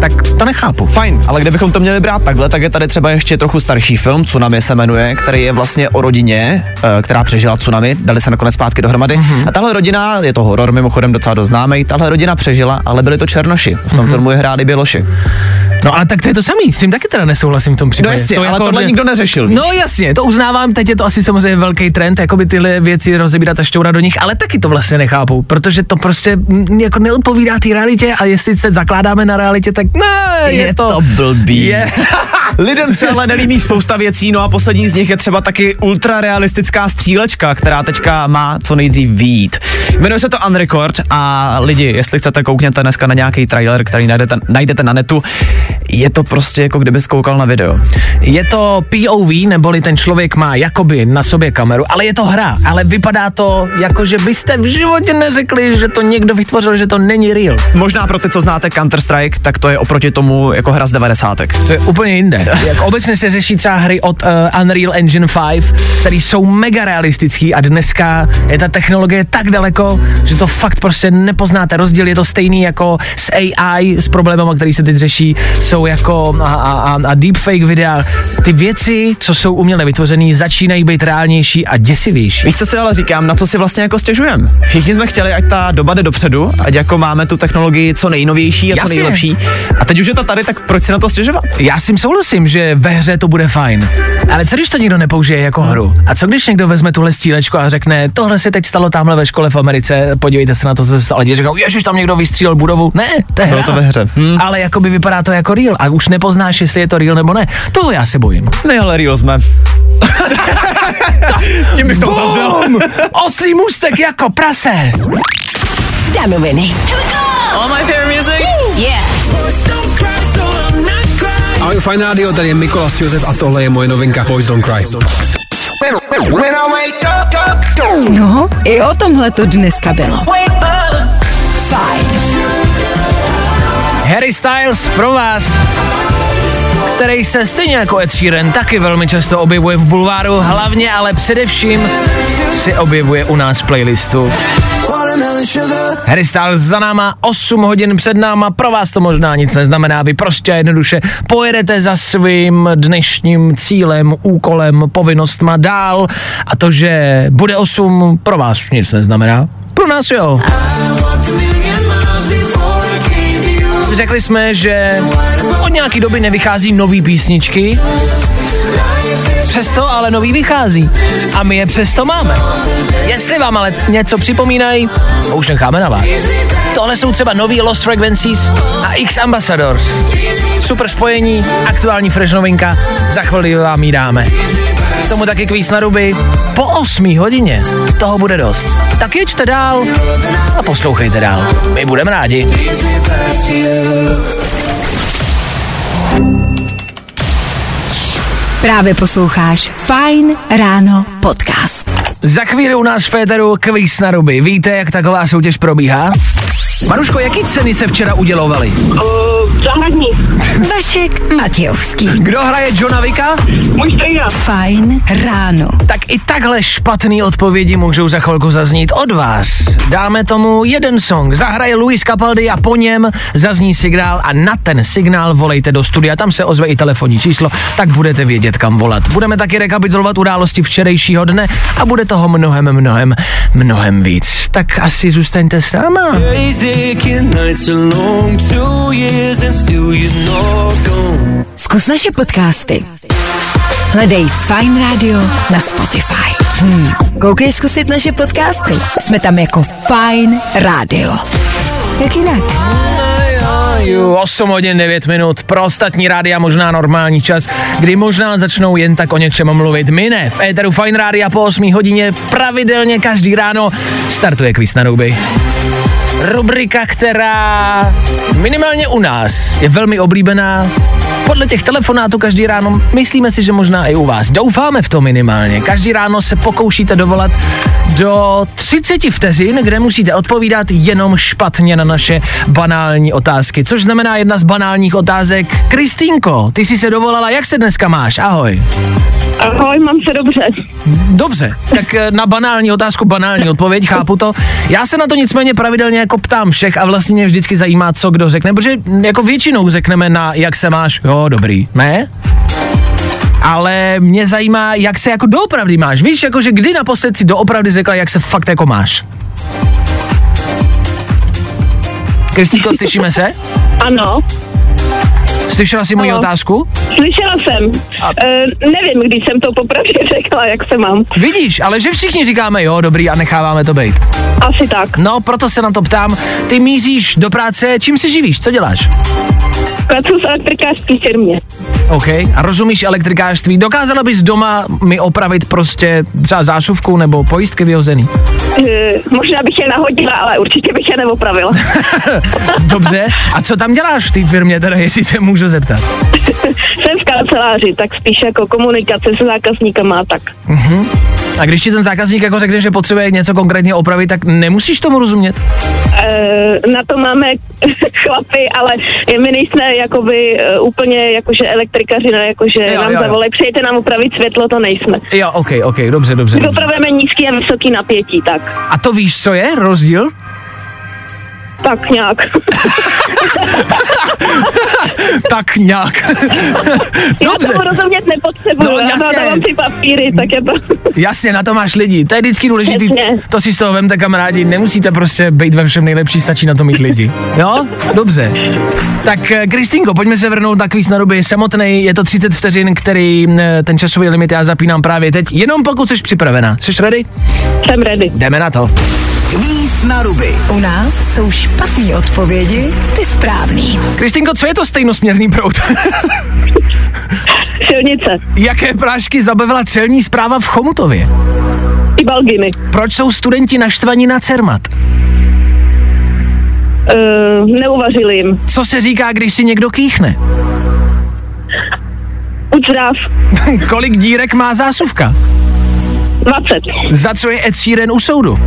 tak to nechápu. Fajn, ale kdybychom to měli brát takhle, tak je tady třeba ještě trochu starší film, Tsunami se jmenuje, který je vlastně o rodině, eh, která přežila tsunami, dali se nakonec zpátky dohromady. Mm-hmm. A tahle rodina, je to horor mimochodem docela dost známý, tahle rodina přežila, ale byli to černoši. V tom mm-hmm. filmu je hráli Běloši. No ale tak to je to samý, s tím taky teda nesouhlasím v tom případě. No jasně, to ale tohle nikdo neřešil. víš? No jasně, to uznávám, teď je to asi samozřejmě velký trend, jako by tyhle věci rozebírat a šťourat do nich, ale taky to vlastně nechápu, protože to prostě jako neodpovídá té realitě a jestli se zakládáme na realitě, tak ne, je, je to, blbý. Je. Lidem se ale nelíbí spousta věcí, no a poslední z nich je třeba taky ultrarealistická střílečka, která teďka má co nejdřív výjít. Jmenuje se to Unrecord a lidi, jestli chcete, koukněte dneska na nějaký trailer, který najdete, najdete na netu. Je to prostě jako kdyby koukal na video. Je to POV, neboli ten člověk má jakoby na sobě kameru, ale je to hra, ale vypadá to jako, že byste v životě neřekli, že to někdo vytvořil, že to není real. Možná pro ty, co znáte Counter-Strike, tak to je oproti tomu jako hra z 90. To je úplně jinde. Jak obecně se řeší třeba hry od uh, Unreal Engine 5, které jsou mega realistický a dneska je ta technologie tak daleko, že to fakt prostě nepoznáte. Rozdíl je to stejný jako s AI, s problémem, který se teď řeší, jsou jako a, a, a, a deepfake videa. Ty věci, co jsou uměle vytvořené, začínají být reálnější a děsivější. Víš, co si ale říkám, na co si vlastně jako stěžujem? Všichni jsme chtěli, ať ta doba jde dopředu, ať jako máme tu technologii co nejnovější a co Jasně. nejlepší. A teď už je to tady, tak proč si na to stěžovat? Já s tím souhlasím. že ve hře to bude fajn. Ale co když to někdo nepoužije jako hru? A co když někdo vezme tuhle střílečku a řekne, tohle se teď stalo tamhle ve škole v Americe, podívejte se na to, co se stalo. Lidi řeknou, ježiš, tam někdo vystřílel budovu. Ne, to je Bylo hra. to ve hře. Hm. Ale jako by vypadá to jako real a už nepoznáš, jestli je to real nebo ne. Toho já se bojím. Ne, ale real jsme. Tím bych to uzavřel. Bum! Oslý můstek jako prase. Danoviny. Ahoj Fajn Radio, tady je Mikolas Josef a tohle je moje novinka Boys Don't Cry. No, i o tomhle to dneska bylo. Fajn. Harry Styles pro vás, který se stejně jako Ed Sheeran taky velmi často objevuje v bulváru, hlavně ale především si objevuje u nás v playlistu. Harry Styles za náma, 8 hodin před náma, pro vás to možná nic neznamená, vy prostě jednoduše pojedete za svým dnešním cílem, úkolem, povinnostma dál a to, že bude 8, pro vás nic neznamená. Pro nás jo. Řekli jsme, že od nějaký doby nevychází nový písničky, přesto ale nový vychází. A my je přesto máme. Jestli vám ale něco připomínají, to už necháme na vás. Tohle jsou třeba nový Lost Frequencies a X Ambassadors. Super spojení, aktuální fresh novinka, za chvíli vám ji dáme. Tomu taky kvíz na ruby. Po 8 hodině toho bude dost. Tak jeďte dál a poslouchejte dál. My budeme rádi. Právě posloucháš Fajn ráno podcast. Za chvíli u nás v Féteru kvíz na ruby. Víte, jak taková soutěž probíhá? Maruško, jaký ceny se včera udělovaly? Zahradní. Vašek Matějovský. Kdo hraje Johna Vika? Můj strýda. Fajn ráno. Tak i takhle špatný odpovědi můžou za chvilku zaznít od vás. Dáme tomu jeden song, zahraje Luis Capaldi a po něm zazní signál a na ten signál volejte do studia, tam se ozve i telefonní číslo, tak budete vědět, kam volat. Budeme taky rekapitulovat události včerejšího dne a bude toho mnohem, mnohem, mnohem víc. Tak asi zůstaňte s náma. Zkus naše podcasty. Hledej Fine Radio na Spotify. Hmm. Koukej zkusit naše podcasty. Jsme tam jako Fine Radio. Jak jinak? 8 hodin 9 minut, pro ostatní rádia možná normální čas, kdy možná začnou jen tak o něčem mluvit. My ne, v éteru Fine Rádia po 8 hodině pravidelně každý ráno startuje kvíz na ruby. Rubrika, která minimálně u nás je velmi oblíbená. Podle těch telefonátů každý ráno myslíme si, že možná i u vás. Doufáme v to minimálně. Každý ráno se pokoušíte dovolat do 30 vteřin, kde musíte odpovídat jenom špatně na naše banální otázky. Což znamená jedna z banálních otázek. Kristýnko, ty jsi se dovolala, jak se dneska máš? Ahoj. Ahoj, mám se dobře. Dobře, tak eh, na banální otázku banální odpověď, chápu to. Já se na to nicméně pravidelně jako ptám všech a vlastně mě vždycky zajímá, co kdo řekne, protože jako většinou řekneme na jak se máš, jo, dobrý, ne? Ale mě zajímá, jak se jako doopravdy máš. Víš, jakože kdy naposled si doopravdy řekla, jak se fakt jako máš. Kristýko, slyšíme se? Ano, Slyšela jsi moji otázku? slyšela jsem. Uh, nevím, když jsem to popravdě řekla, jak se mám. Vidíš, ale že všichni říkáme jo, dobrý a necháváme to být. Asi tak. No, proto se na to ptám. Ty míříš do práce, čím se živíš? Co děláš? Pracuji v elektrikářské firmě. OK. A rozumíš elektrikářství? Dokázala bys doma mi opravit prostě třeba zásuvku nebo pojistky vyhozený? Uh, možná bych je nahodila, ale určitě bych je neopravila. Dobře. A co tam děláš v té firmě, teda, jestli se můžu zeptat? jsem v kanceláři, tak spíš jako komunikace se zákazníkama a tak. A když ti ten zákazník jako řekne, že potřebuje něco konkrétně opravit, tak nemusíš tomu rozumět? Uh, na to máme chlapy, ale my nejsme jakoby uh, úplně jakože elektrikaři, ne, jakože Jo, nám zavolej, přijďte nám upravit světlo, to nejsme. Jo, OK, OK, dobře, dobře. My opravujeme nízký a vysoký napětí, tak. A to víš, co je rozdíl? Tak nějak. Tak nějak. Já tomu rozumět nepotřebuju, No, no, já jasně. dávám ty papíry, tak je to... Jasně, na to máš lidi. To je vždycky důležitý. Přesně. To si z toho vemte kamarádi. Nemusíte prostě být ve všem nejlepší, stačí na to mít lidi. Jo? Dobře. Tak eh, Kristýnko, pojďme se vrhnout na kvíz na ruby samotný. Je to 30 vteřin, který eh, ten časový limit já zapínám právě teď. Jenom pokud jsi připravená. Jsi ready? Jsem ready. Jdeme na to. Kvíz na ruby. U nás jsou špatné odpovědi, ty správný. Kristýnko, co je to stejnosměrný proud? Silnice. Jaké prášky zabavila celní zpráva v Chomutově? I balginy. Proč jsou studenti naštvaní na Cermat? Uh, neuvařili jim. Co se říká, když si někdo kýchne? Zdrav. Kolik dírek má zásuvka? 20. Za co je Ed Sheeran u soudu?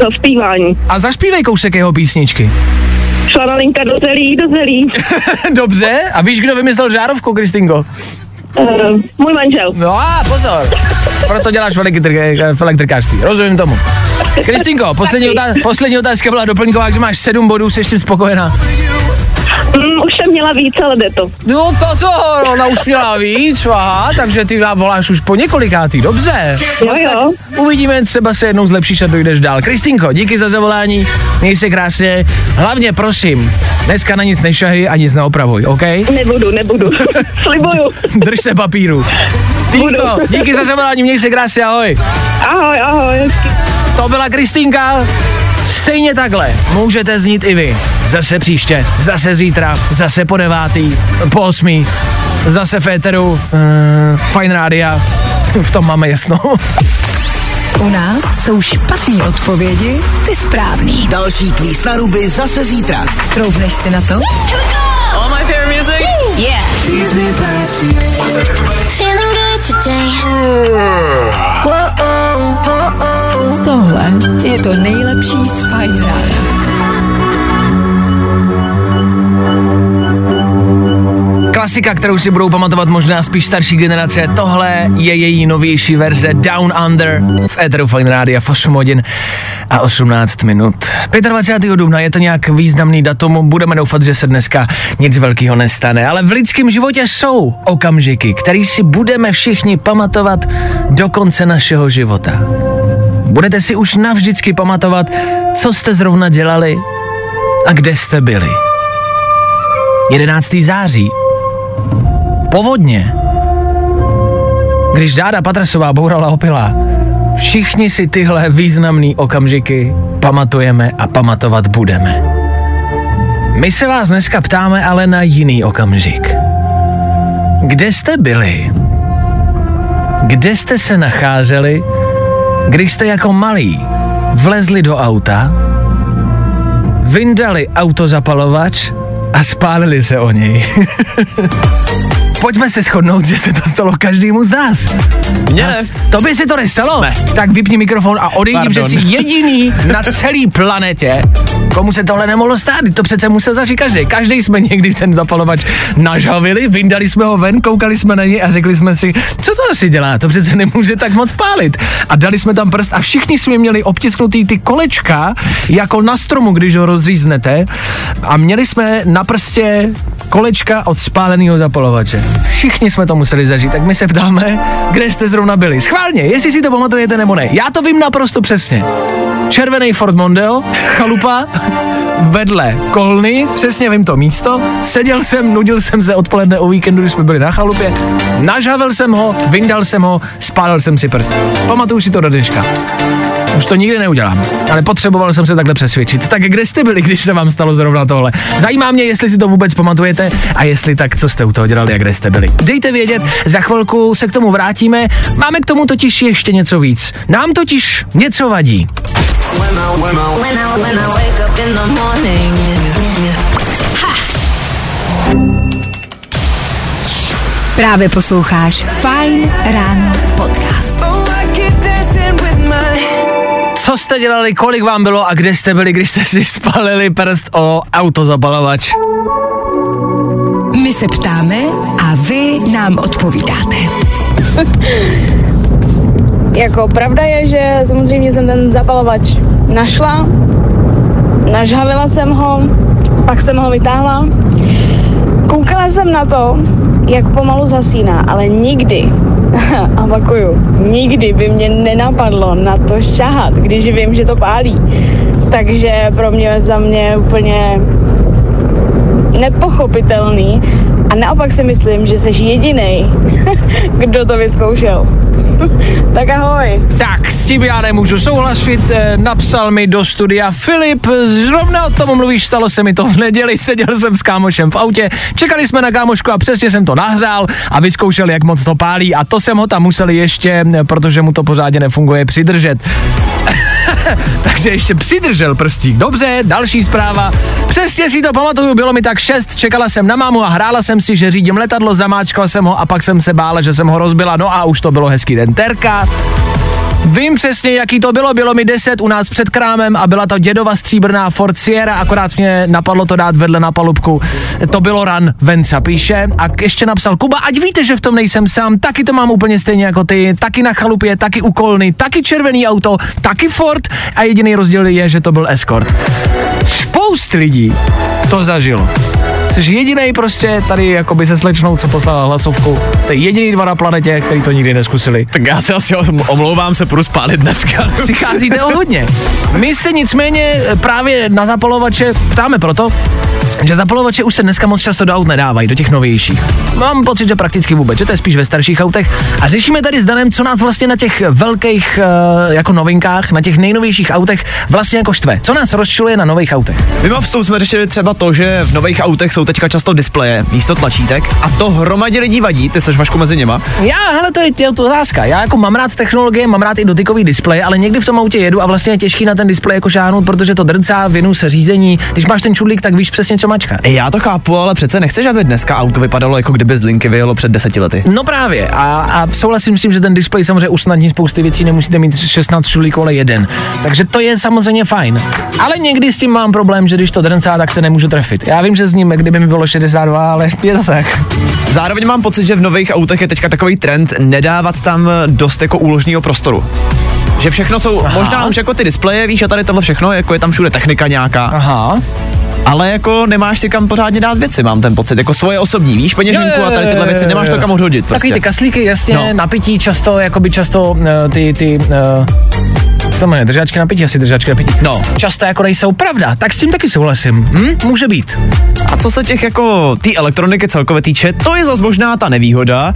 To zpívání. A zašpívej kousek jeho písničky. Šla malinka do zelí, do zelí. Dobře, a víš, kdo vymyslel žárovku, Kristinko? Uh, můj manžel. No a pozor, proto děláš v, elektri- v elektrikářství, rozumím tomu. Kristinko, poslední, otá- poslední otázka byla doplňková, že máš sedm bodů, jsi ještě spokojená. Mm, už jsem měla víc, ale jde to. No to co, ona už měla víc, aha, takže ty nám voláš už po několikátý, dobře. Jo, jo. Tak uvidíme, třeba se jednou zlepšíš a dojdeš dál. Kristinko, díky za zavolání, měj se krásně, hlavně prosím, dneska na nic nešahy a nic neopravuj, OK? Nebudu, nebudu. Slibuju. Drž se papíru. Budu. díky za zavolání, měj se krásně, ahoj. Ahoj, ahoj. To byla Kristýnka. Stejně takhle můžete znít i vy. Zase příště, zase zítra, zase po devátý, po osmý, zase v éteru, uh, fajn rádia, v tom máme jasno. U nás jsou špatné odpovědi, ty správný. Další kvíz na ruby zase zítra. Troubneš si na to? All my favorite music? Yeah. Feeling good today. Tohle je to nejlepší z Fajn rána. Klasika, kterou si budou pamatovat možná spíš starší generace, tohle je její novější verze Down Under v Eteru Fine Rádia v 8 hodin a 18 minut. 25. dubna je to nějak významný datum, budeme doufat, že se dneska nic velkého nestane, ale v lidském životě jsou okamžiky, který si budeme všichni pamatovat do konce našeho života. Budete si už navždycky pamatovat, co jste zrovna dělali a kde jste byli. 11. září povodně. Když Dáda Patrasová bourala opila, všichni si tyhle významné okamžiky pamatujeme a pamatovat budeme. My se vás dneska ptáme ale na jiný okamžik. Kde jste byli? Kde jste se nacházeli, když jste jako malí vlezli do auta, vyndali autozapalovač a spálili se o něj? Pojďme se shodnout, že se to stalo každému z nás. Mně ne. To by si to nestalo? Ne. Tak vypni mikrofon a odejdi, že jsi jediný na celé planetě, komu se tohle nemohlo stát. To přece musel zažít každý. Každý jsme někdy ten zapalovač nažavili, vyndali jsme ho ven, koukali jsme na něj a řekli jsme si, co to asi dělá, to přece nemůže tak moc pálit. A dali jsme tam prst a všichni jsme měli obtisknutý ty kolečka, jako na stromu, když ho rozříznete. A měli jsme na prstě kolečka od spáleného zapalovače. Všichni jsme to museli zažít, tak my se ptáme, kde jste zrovna byli. Schválně, jestli si to pamatujete nebo ne. Já to vím naprosto přesně. Červený Ford Mondeo, chalupa, vedle kolny, přesně vím to místo, seděl jsem, nudil jsem se odpoledne o víkendu, když jsme byli na chalupě, nažavil jsem ho, vyndal jsem ho, spálil jsem si prst. Pamatuju si to do dneška. Už to nikdy neudělám, ale potřeboval jsem se takhle přesvědčit. Tak kde jste byli, když se vám stalo zrovna tohle? Zajímá mě, jestli si to vůbec pamatujete a jestli tak, co jste u toho dělali a kde jste byli. Dejte vědět, za chvilku se k tomu vrátíme. Máme k tomu totiž ještě něco víc. Nám totiž něco vadí. Právě posloucháš Fajn ráno podcast. Co jste dělali, kolik vám bylo a kde jste byli, když jste si spalili prst o autozapalovač? My se ptáme a vy nám odpovídáte. Jako pravda je, že samozřejmě jsem ten zapalovač našla, nažhavila jsem ho, pak jsem ho vytáhla Koukala jsem na to, jak pomalu zasíná, ale nikdy, opakuju, nikdy by mě nenapadlo na to šahat, když vím, že to pálí. Takže pro mě za mě úplně nepochopitelný a naopak si myslím, že jsi jediný, kdo to vyzkoušel. tak ahoj. Tak, s tím já nemůžu souhlasit, eh, napsal mi do studia Filip, zrovna o tom mluvíš, stalo se mi to v neděli, seděl jsem s kámošem v autě, čekali jsme na kámošku a přesně jsem to nahřál a vyzkoušel, jak moc to pálí a to jsem ho tam musel ještě, protože mu to pořádně nefunguje, přidržet. Takže ještě přidržel prstík. Dobře, další zpráva. Přesně si to pamatuju, bylo mi tak šest, čekala jsem na mámu a hrála jsem si, že řídím letadlo, zamáčkala jsem ho a pak jsem se bála, že jsem ho rozbila. No a už to bylo hezký den. Terka. Vím přesně, jaký to bylo. Bylo mi 10 u nás před krámem a byla to dědova stříbrná Ford Sierra, akorát mě napadlo to dát vedle na palubku. To bylo ran, Venca píše. A ještě napsal Kuba, ať víte, že v tom nejsem sám, taky to mám úplně stejně jako ty, taky na chalupě, taky ukolný, taky červený auto, taky Ford a jediný rozdíl je, že to byl Escort. Spoust lidí to zažilo. Jsi jediný prostě tady jakoby se slečnou, co poslala hlasovku. Jste jediný dva na planetě, který to nikdy neskusili. Tak já se asi omlouvám, se půjdu spálit dneska. Přicházíte o hodně. My se nicméně právě na zapalovače ptáme proto, že zapalovače už se dneska moc často do aut nedávají, do těch novějších. Mám pocit, že prakticky vůbec, že to je spíš ve starších autech. A řešíme tady s Danem, co nás vlastně na těch velkých uh, jako novinkách, na těch nejnovějších autech vlastně jako štve. Co nás rozčiluje na nových autech? Mimo vstup jsme řešili třeba to, že v nových autech jsou teďka často displeje místo tlačítek a to hromadě lidí vadí, ty seš vašku mezi něma. Já, hele, to je, to otázka. Já jako mám rád technologie, mám rád i dotykový displej, ale někdy v tom autě jedu a vlastně je těžký na ten displej jako šáhnout, protože to drcá, věnu se řízení. Když máš ten čudlík, tak víš přesně, co mačka. Já to chápu, ale přece nechceš, aby dneska auto vypadalo jako kdyby z linky vyjelo před deseti lety. No právě. A, a souhlasím s tím, že ten displej samozřejmě usnadní spousty věcí, nemusíte mít 16 čudlíků, ale jeden. Takže to je samozřejmě fajn. Ale někdy s tím mám problém, že když to drncá, tak se nemůžu trefit. Já vím, že s ním, kdyby mi bylo 62, ale je to tak. Zároveň mám pocit, že v nových autech je teďka takový trend nedávat tam dost jako úložního prostoru že všechno jsou, Aha. možná už jako ty displeje, víš, a tady tohle všechno, jako je tam všude technika nějaká. Aha ale jako nemáš si kam pořádně dát věci, mám ten pocit, jako svoje osobní, víš, peněženku a tady tyhle věci, nemáš to kam odhodit. Prostě. Takový ty kaslíky, jasně, no. napití často, jakoby často uh, ty, ty uh, co jmenuje, držáčky napití, asi držáčky napití. No. Často jako nejsou pravda, tak s tím taky souhlasím. Hm? Může být. A co se těch jako ty elektroniky celkově týče, to je zase možná ta nevýhoda,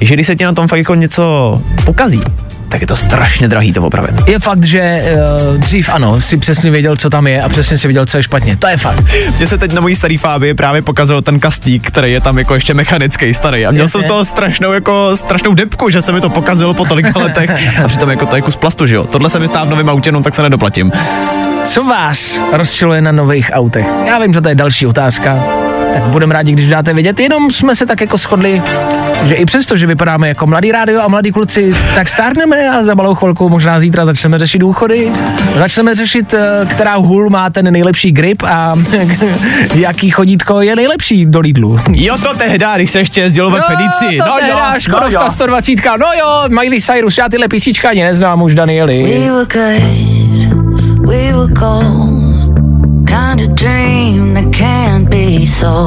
že když se ti na tom fakt jako něco pokazí, tak je to strašně drahý to opravit. Je fakt, že uh, dřív ano, si přesně věděl, co tam je a přesně si věděl, co je špatně. To je fakt. Mně se teď na mojí starý fábě právě pokazil ten kastík, který je tam jako ještě mechanický starý. A měl Jasně. jsem z toho strašnou jako strašnou depku, že se mi to pokazilo po tolika letech. A přitom jako to je kus plastu, že jo. Tohle se mi stává v novém autě, no, tak se nedoplatím. Co vás rozčiluje na nových autech? Já vím, že to je další otázka, tak budeme rádi, když dáte vědět. Jenom jsme se tak jako shodli, že i přesto, že vypadáme jako mladý rádio a mladí kluci, tak stárneme a za malou chvilku možná zítra začneme řešit důchody. Začneme řešit, eh, která hůl má ten nejlepší grip a jaký chodítko je nejlepší do Lidlu. Jo, to tehdy, když se ještě jezdilo ve Fedici. No, to no jo, Škodovka no jo. 120, no jo, Miley Cyrus, já tyhle písnička ani neznám už Danieli. We were good, we were gold. Kind of dream that can't be so.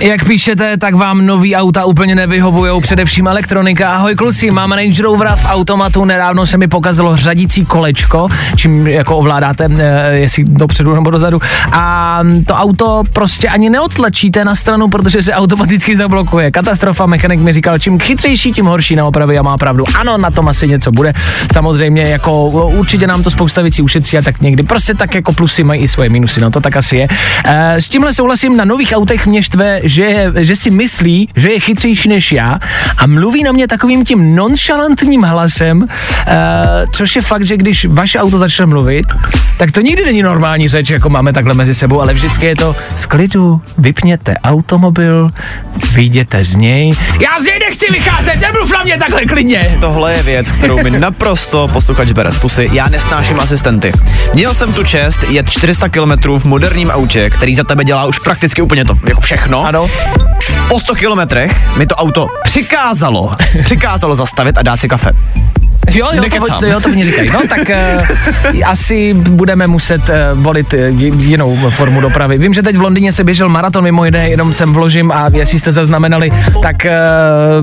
Jak píšete, tak vám nový auta úplně nevyhovují, především elektronika. Ahoj kluci, mám Range Rovera v automatu, nedávno se mi pokazilo řadící kolečko, čím jako ovládáte, eh, jestli dopředu nebo dozadu. A to auto prostě ani neotlačíte na stranu, protože se automaticky zablokuje. Katastrofa, mechanik mi říkal, čím chytřejší, tím horší na opravy a má pravdu. Ano, na tom asi něco bude. Samozřejmě jako určitě nám to spousta věcí ušetří a tak někdy. Prostě tak jako plusy mají i svoje minusy, no to tak asi je. E, s tímhle souhlasím na nových autech mě štve, že, že si myslí, že je chytřejší než já a mluví na mě takovým tím nonchalantním hlasem, uh, což je fakt, že když vaše auto začne mluvit, tak to nikdy není normální řeč, jako máme takhle mezi sebou, ale vždycky je to v klidu, vypněte automobil, vyjděte z něj. Já z něj nechci vycházet, nemluv na mě takhle klidně. Tohle je věc, kterou mi naprosto posluchač bere z pusy. Já nesnáším asistenty. Měl jsem tu čest jet 400 km v moderním autě, který za tebe dělá už prakticky úplně to, jako všechno. Ano. Po 100 kilometrech mi to auto přikázalo, přikázalo zastavit a dát si kafe. Jo, jo, Nekecám. to, jo, to mě říkají. No tak uh, asi budeme muset uh, volit uh, jinou formu dopravy. Vím, že teď v Londýně se běžel maraton, mimo jiné, jenom sem vložím a jestli jste zaznamenali, tak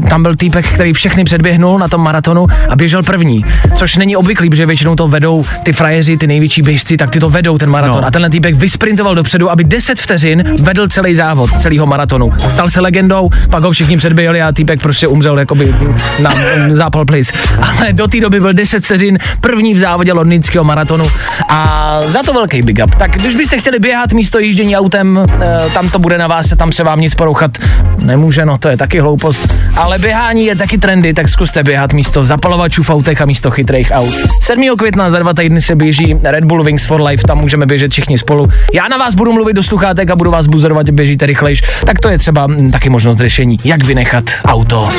uh, tam byl týpek, který všechny předběhnul na tom maratonu a běžel první. Což není obvyklý, protože většinou to vedou ty frajeři, ty největší běžci, tak ty to vedou ten maraton. No. A tenhle týpek vysprintoval dopředu, aby 10 vteřin vedl celý závod, celého maratonu. Stal se legendou, pak ho všichni předběhli a týpek prostě umřel jakoby na zápal plic. Ale do té doby byl 10 vteřin první v závodě londýnského maratonu a za to velký big up. Tak když byste chtěli běhat místo jíždění autem, eh, tam to bude na vás, tam se vám nic porouchat nemůže, no to je taky hloupost. Ale běhání je taky trendy, tak zkuste běhat místo zapalovačů v autech a místo chytrých aut. 7. května za dva týdny se běží Red Bull Wings for Life, tam můžeme běžet všichni spolu. Já na vás budu mluvit do sluchátek a budu vás buzerovat, běžíte rychlejš. Tak to je třeba mm, taky možnost řešení, jak vynechat auto.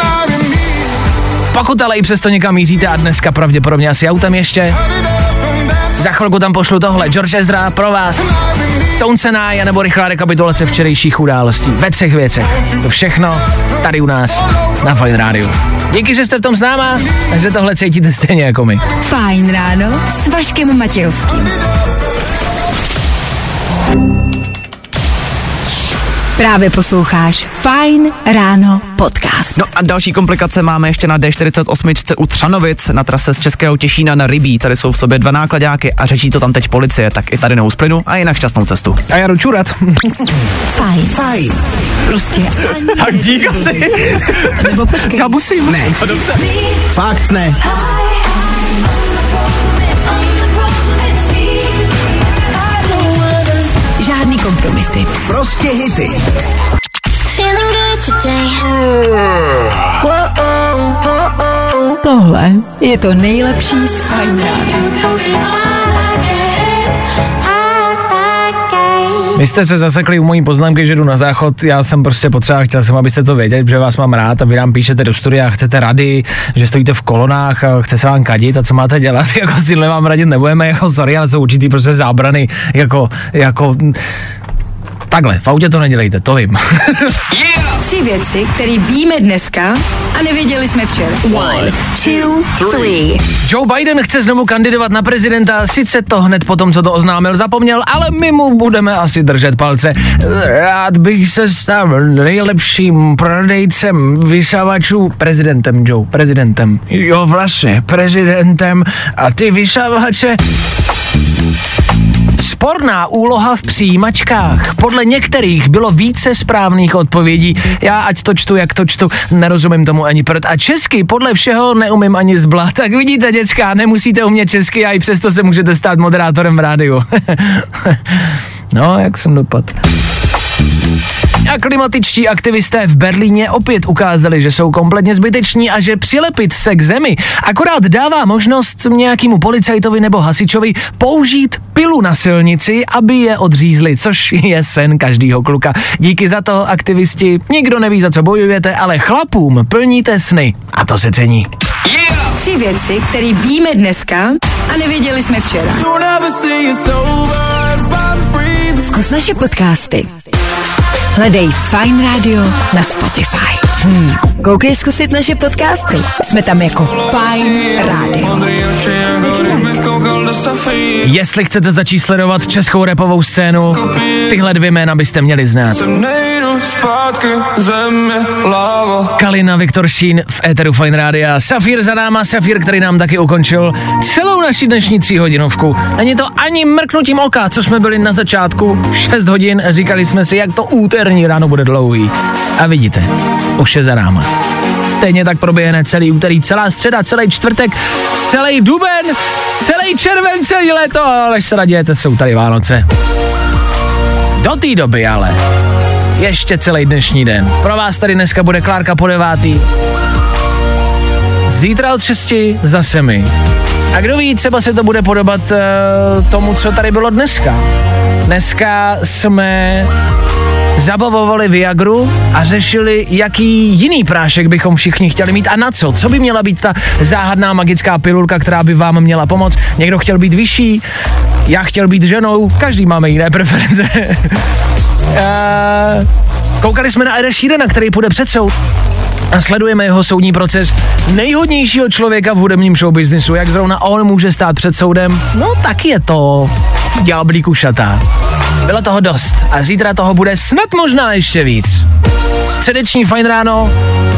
Pokud ale i přesto někam míříte a dneska pravděpodobně asi autem ještě, za chvilku tam pošlu tohle. George Ezra pro vás. Tone Senai nebo rychlá rekapitulace včerejších událostí. Ve třech věcech. To všechno tady u nás na Fine Radio. Díky, že jste v tom s náma, takže tohle cítíte stejně jako my. Fajn ráno s Vaškem Matějovským. Právě posloucháš Fajn ráno podcast. No a další komplikace máme ještě na D48 u Třanovic na trase z Českého Těšína na Rybí. Tady jsou v sobě dva nákladáky a řeší to tam teď policie, tak i tady neusplynu a jinak šťastnou cestu. A já jdu čurat. Fajn. Fajn. Prostě. Tak dík asi. Nebo počkej. Já musím. Ne. Fakt ne. Kompromisy. Prostě hity. Tohle je to nejlepší z Fajn rána. Vy jste se zasekli u mojí poznámky, že jdu na záchod, já jsem prostě potřeba, chtěl jsem, abyste to věděli, že vás mám rád a vy nám píšete do studia, chcete rady, že stojíte v kolonách a chce se vám kadit. A co máte dělat, jako si vám radit nebudeme, jako sorry, ale jsou určitý prostě zábrany, jako, jako, takhle, v autě to nedělejte, to vím. Tři věci, které víme dneska a nevěděli jsme včera. One, two, three. Joe Biden chce znovu kandidovat na prezidenta, sice to hned potom, co to oznámil, zapomněl, ale my mu budeme asi držet palce. Rád bych se stal nejlepším prodejcem vysavačů prezidentem, Joe, prezidentem. Jo, vlastně, prezidentem a ty vysavače... Sporná úloha v přijímačkách. Podle některých bylo více správných odpovědí. Já ať to čtu, jak to čtu, nerozumím tomu ani prd. A česky podle všeho neumím ani zbla. Tak vidíte, děcka, nemusíte umět česky a i přesto se můžete stát moderátorem v rádiu. no, jak jsem dopad. A klimatičtí aktivisté v Berlíně opět ukázali, že jsou kompletně zbyteční a že přilepit se k zemi akorát dává možnost nějakému policajtovi nebo hasičovi použít pilu na silnici, aby je odřízli, což je sen každýho kluka. Díky za to, aktivisti, nikdo neví, za co bojujete, ale chlapům plníte sny. A to se cení. Tři věci, které víme dneska a nevěděli jsme včera. Zkus naše podcasty. Hledej Fine Radio na Spotify. Hmm. Koukej zkusit naše podcasty. Jsme tam jako Fine Radio. Jestli chcete začít sledovat českou repovou scénu, tyhle dvě jména byste měli znát. Kalina Viktor Šín v éteru Fine Rádia. Safír za náma, Safír, který nám taky ukončil celou naši dnešní tříhodinovku. Není to ani mrknutím oka, co jsme byli na začátku. 6 hodin, říkali jsme si, jak to úterní ráno bude dlouhý. A vidíte, už je za náma. Stejně tak proběhne celý úterý, celá středa, celý čtvrtek, celý duben, celý červen, celý léto, ale se nadějete, jsou tady Vánoce. Do té doby ale ještě celý dnešní den. Pro vás tady dneska bude Klárka po devátý. Zítra od 6 zase my. A kdo ví, třeba se to bude podobat uh, tomu, co tady bylo dneska. Dneska jsme zabavovali Viagru a řešili, jaký jiný prášek bychom všichni chtěli mít a na co. Co by měla být ta záhadná magická pilulka, která by vám měla pomoct. Někdo chtěl být vyšší, já chtěl být ženou, každý máme jiné preference. uh, Koukali jsme na Eda Sheerana, který půjde před soud a sledujeme jeho soudní proces nejhodnějšího člověka v hudebním showbiznisu. Jak zrovna on může stát před soudem? No tak je to ďáblí kušatá. Bylo toho dost a zítra toho bude snad možná ještě víc. Středeční fajn ráno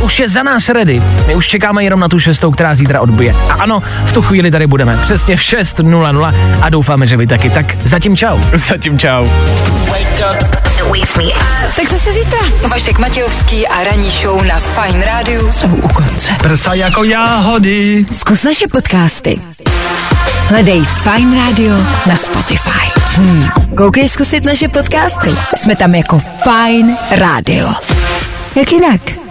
už je za nás ready. My už čekáme jenom na tu šestou, která zítra odbije. A ano, v tu chvíli tady budeme. Přesně v 6.00 a doufáme, že vy taky. Tak zatím čau. Zatím čau. Tak zase zítra. Vašek Matějovský a ranní show na Fine Radio jsou u konce. Prsa jako jáhody. Zkus naše podcasty. Hledej Fine Radio na Spotify. Hmm. Koukej zkusit naše podcasty. Jsme tam jako Fine Radio. Jak jinak?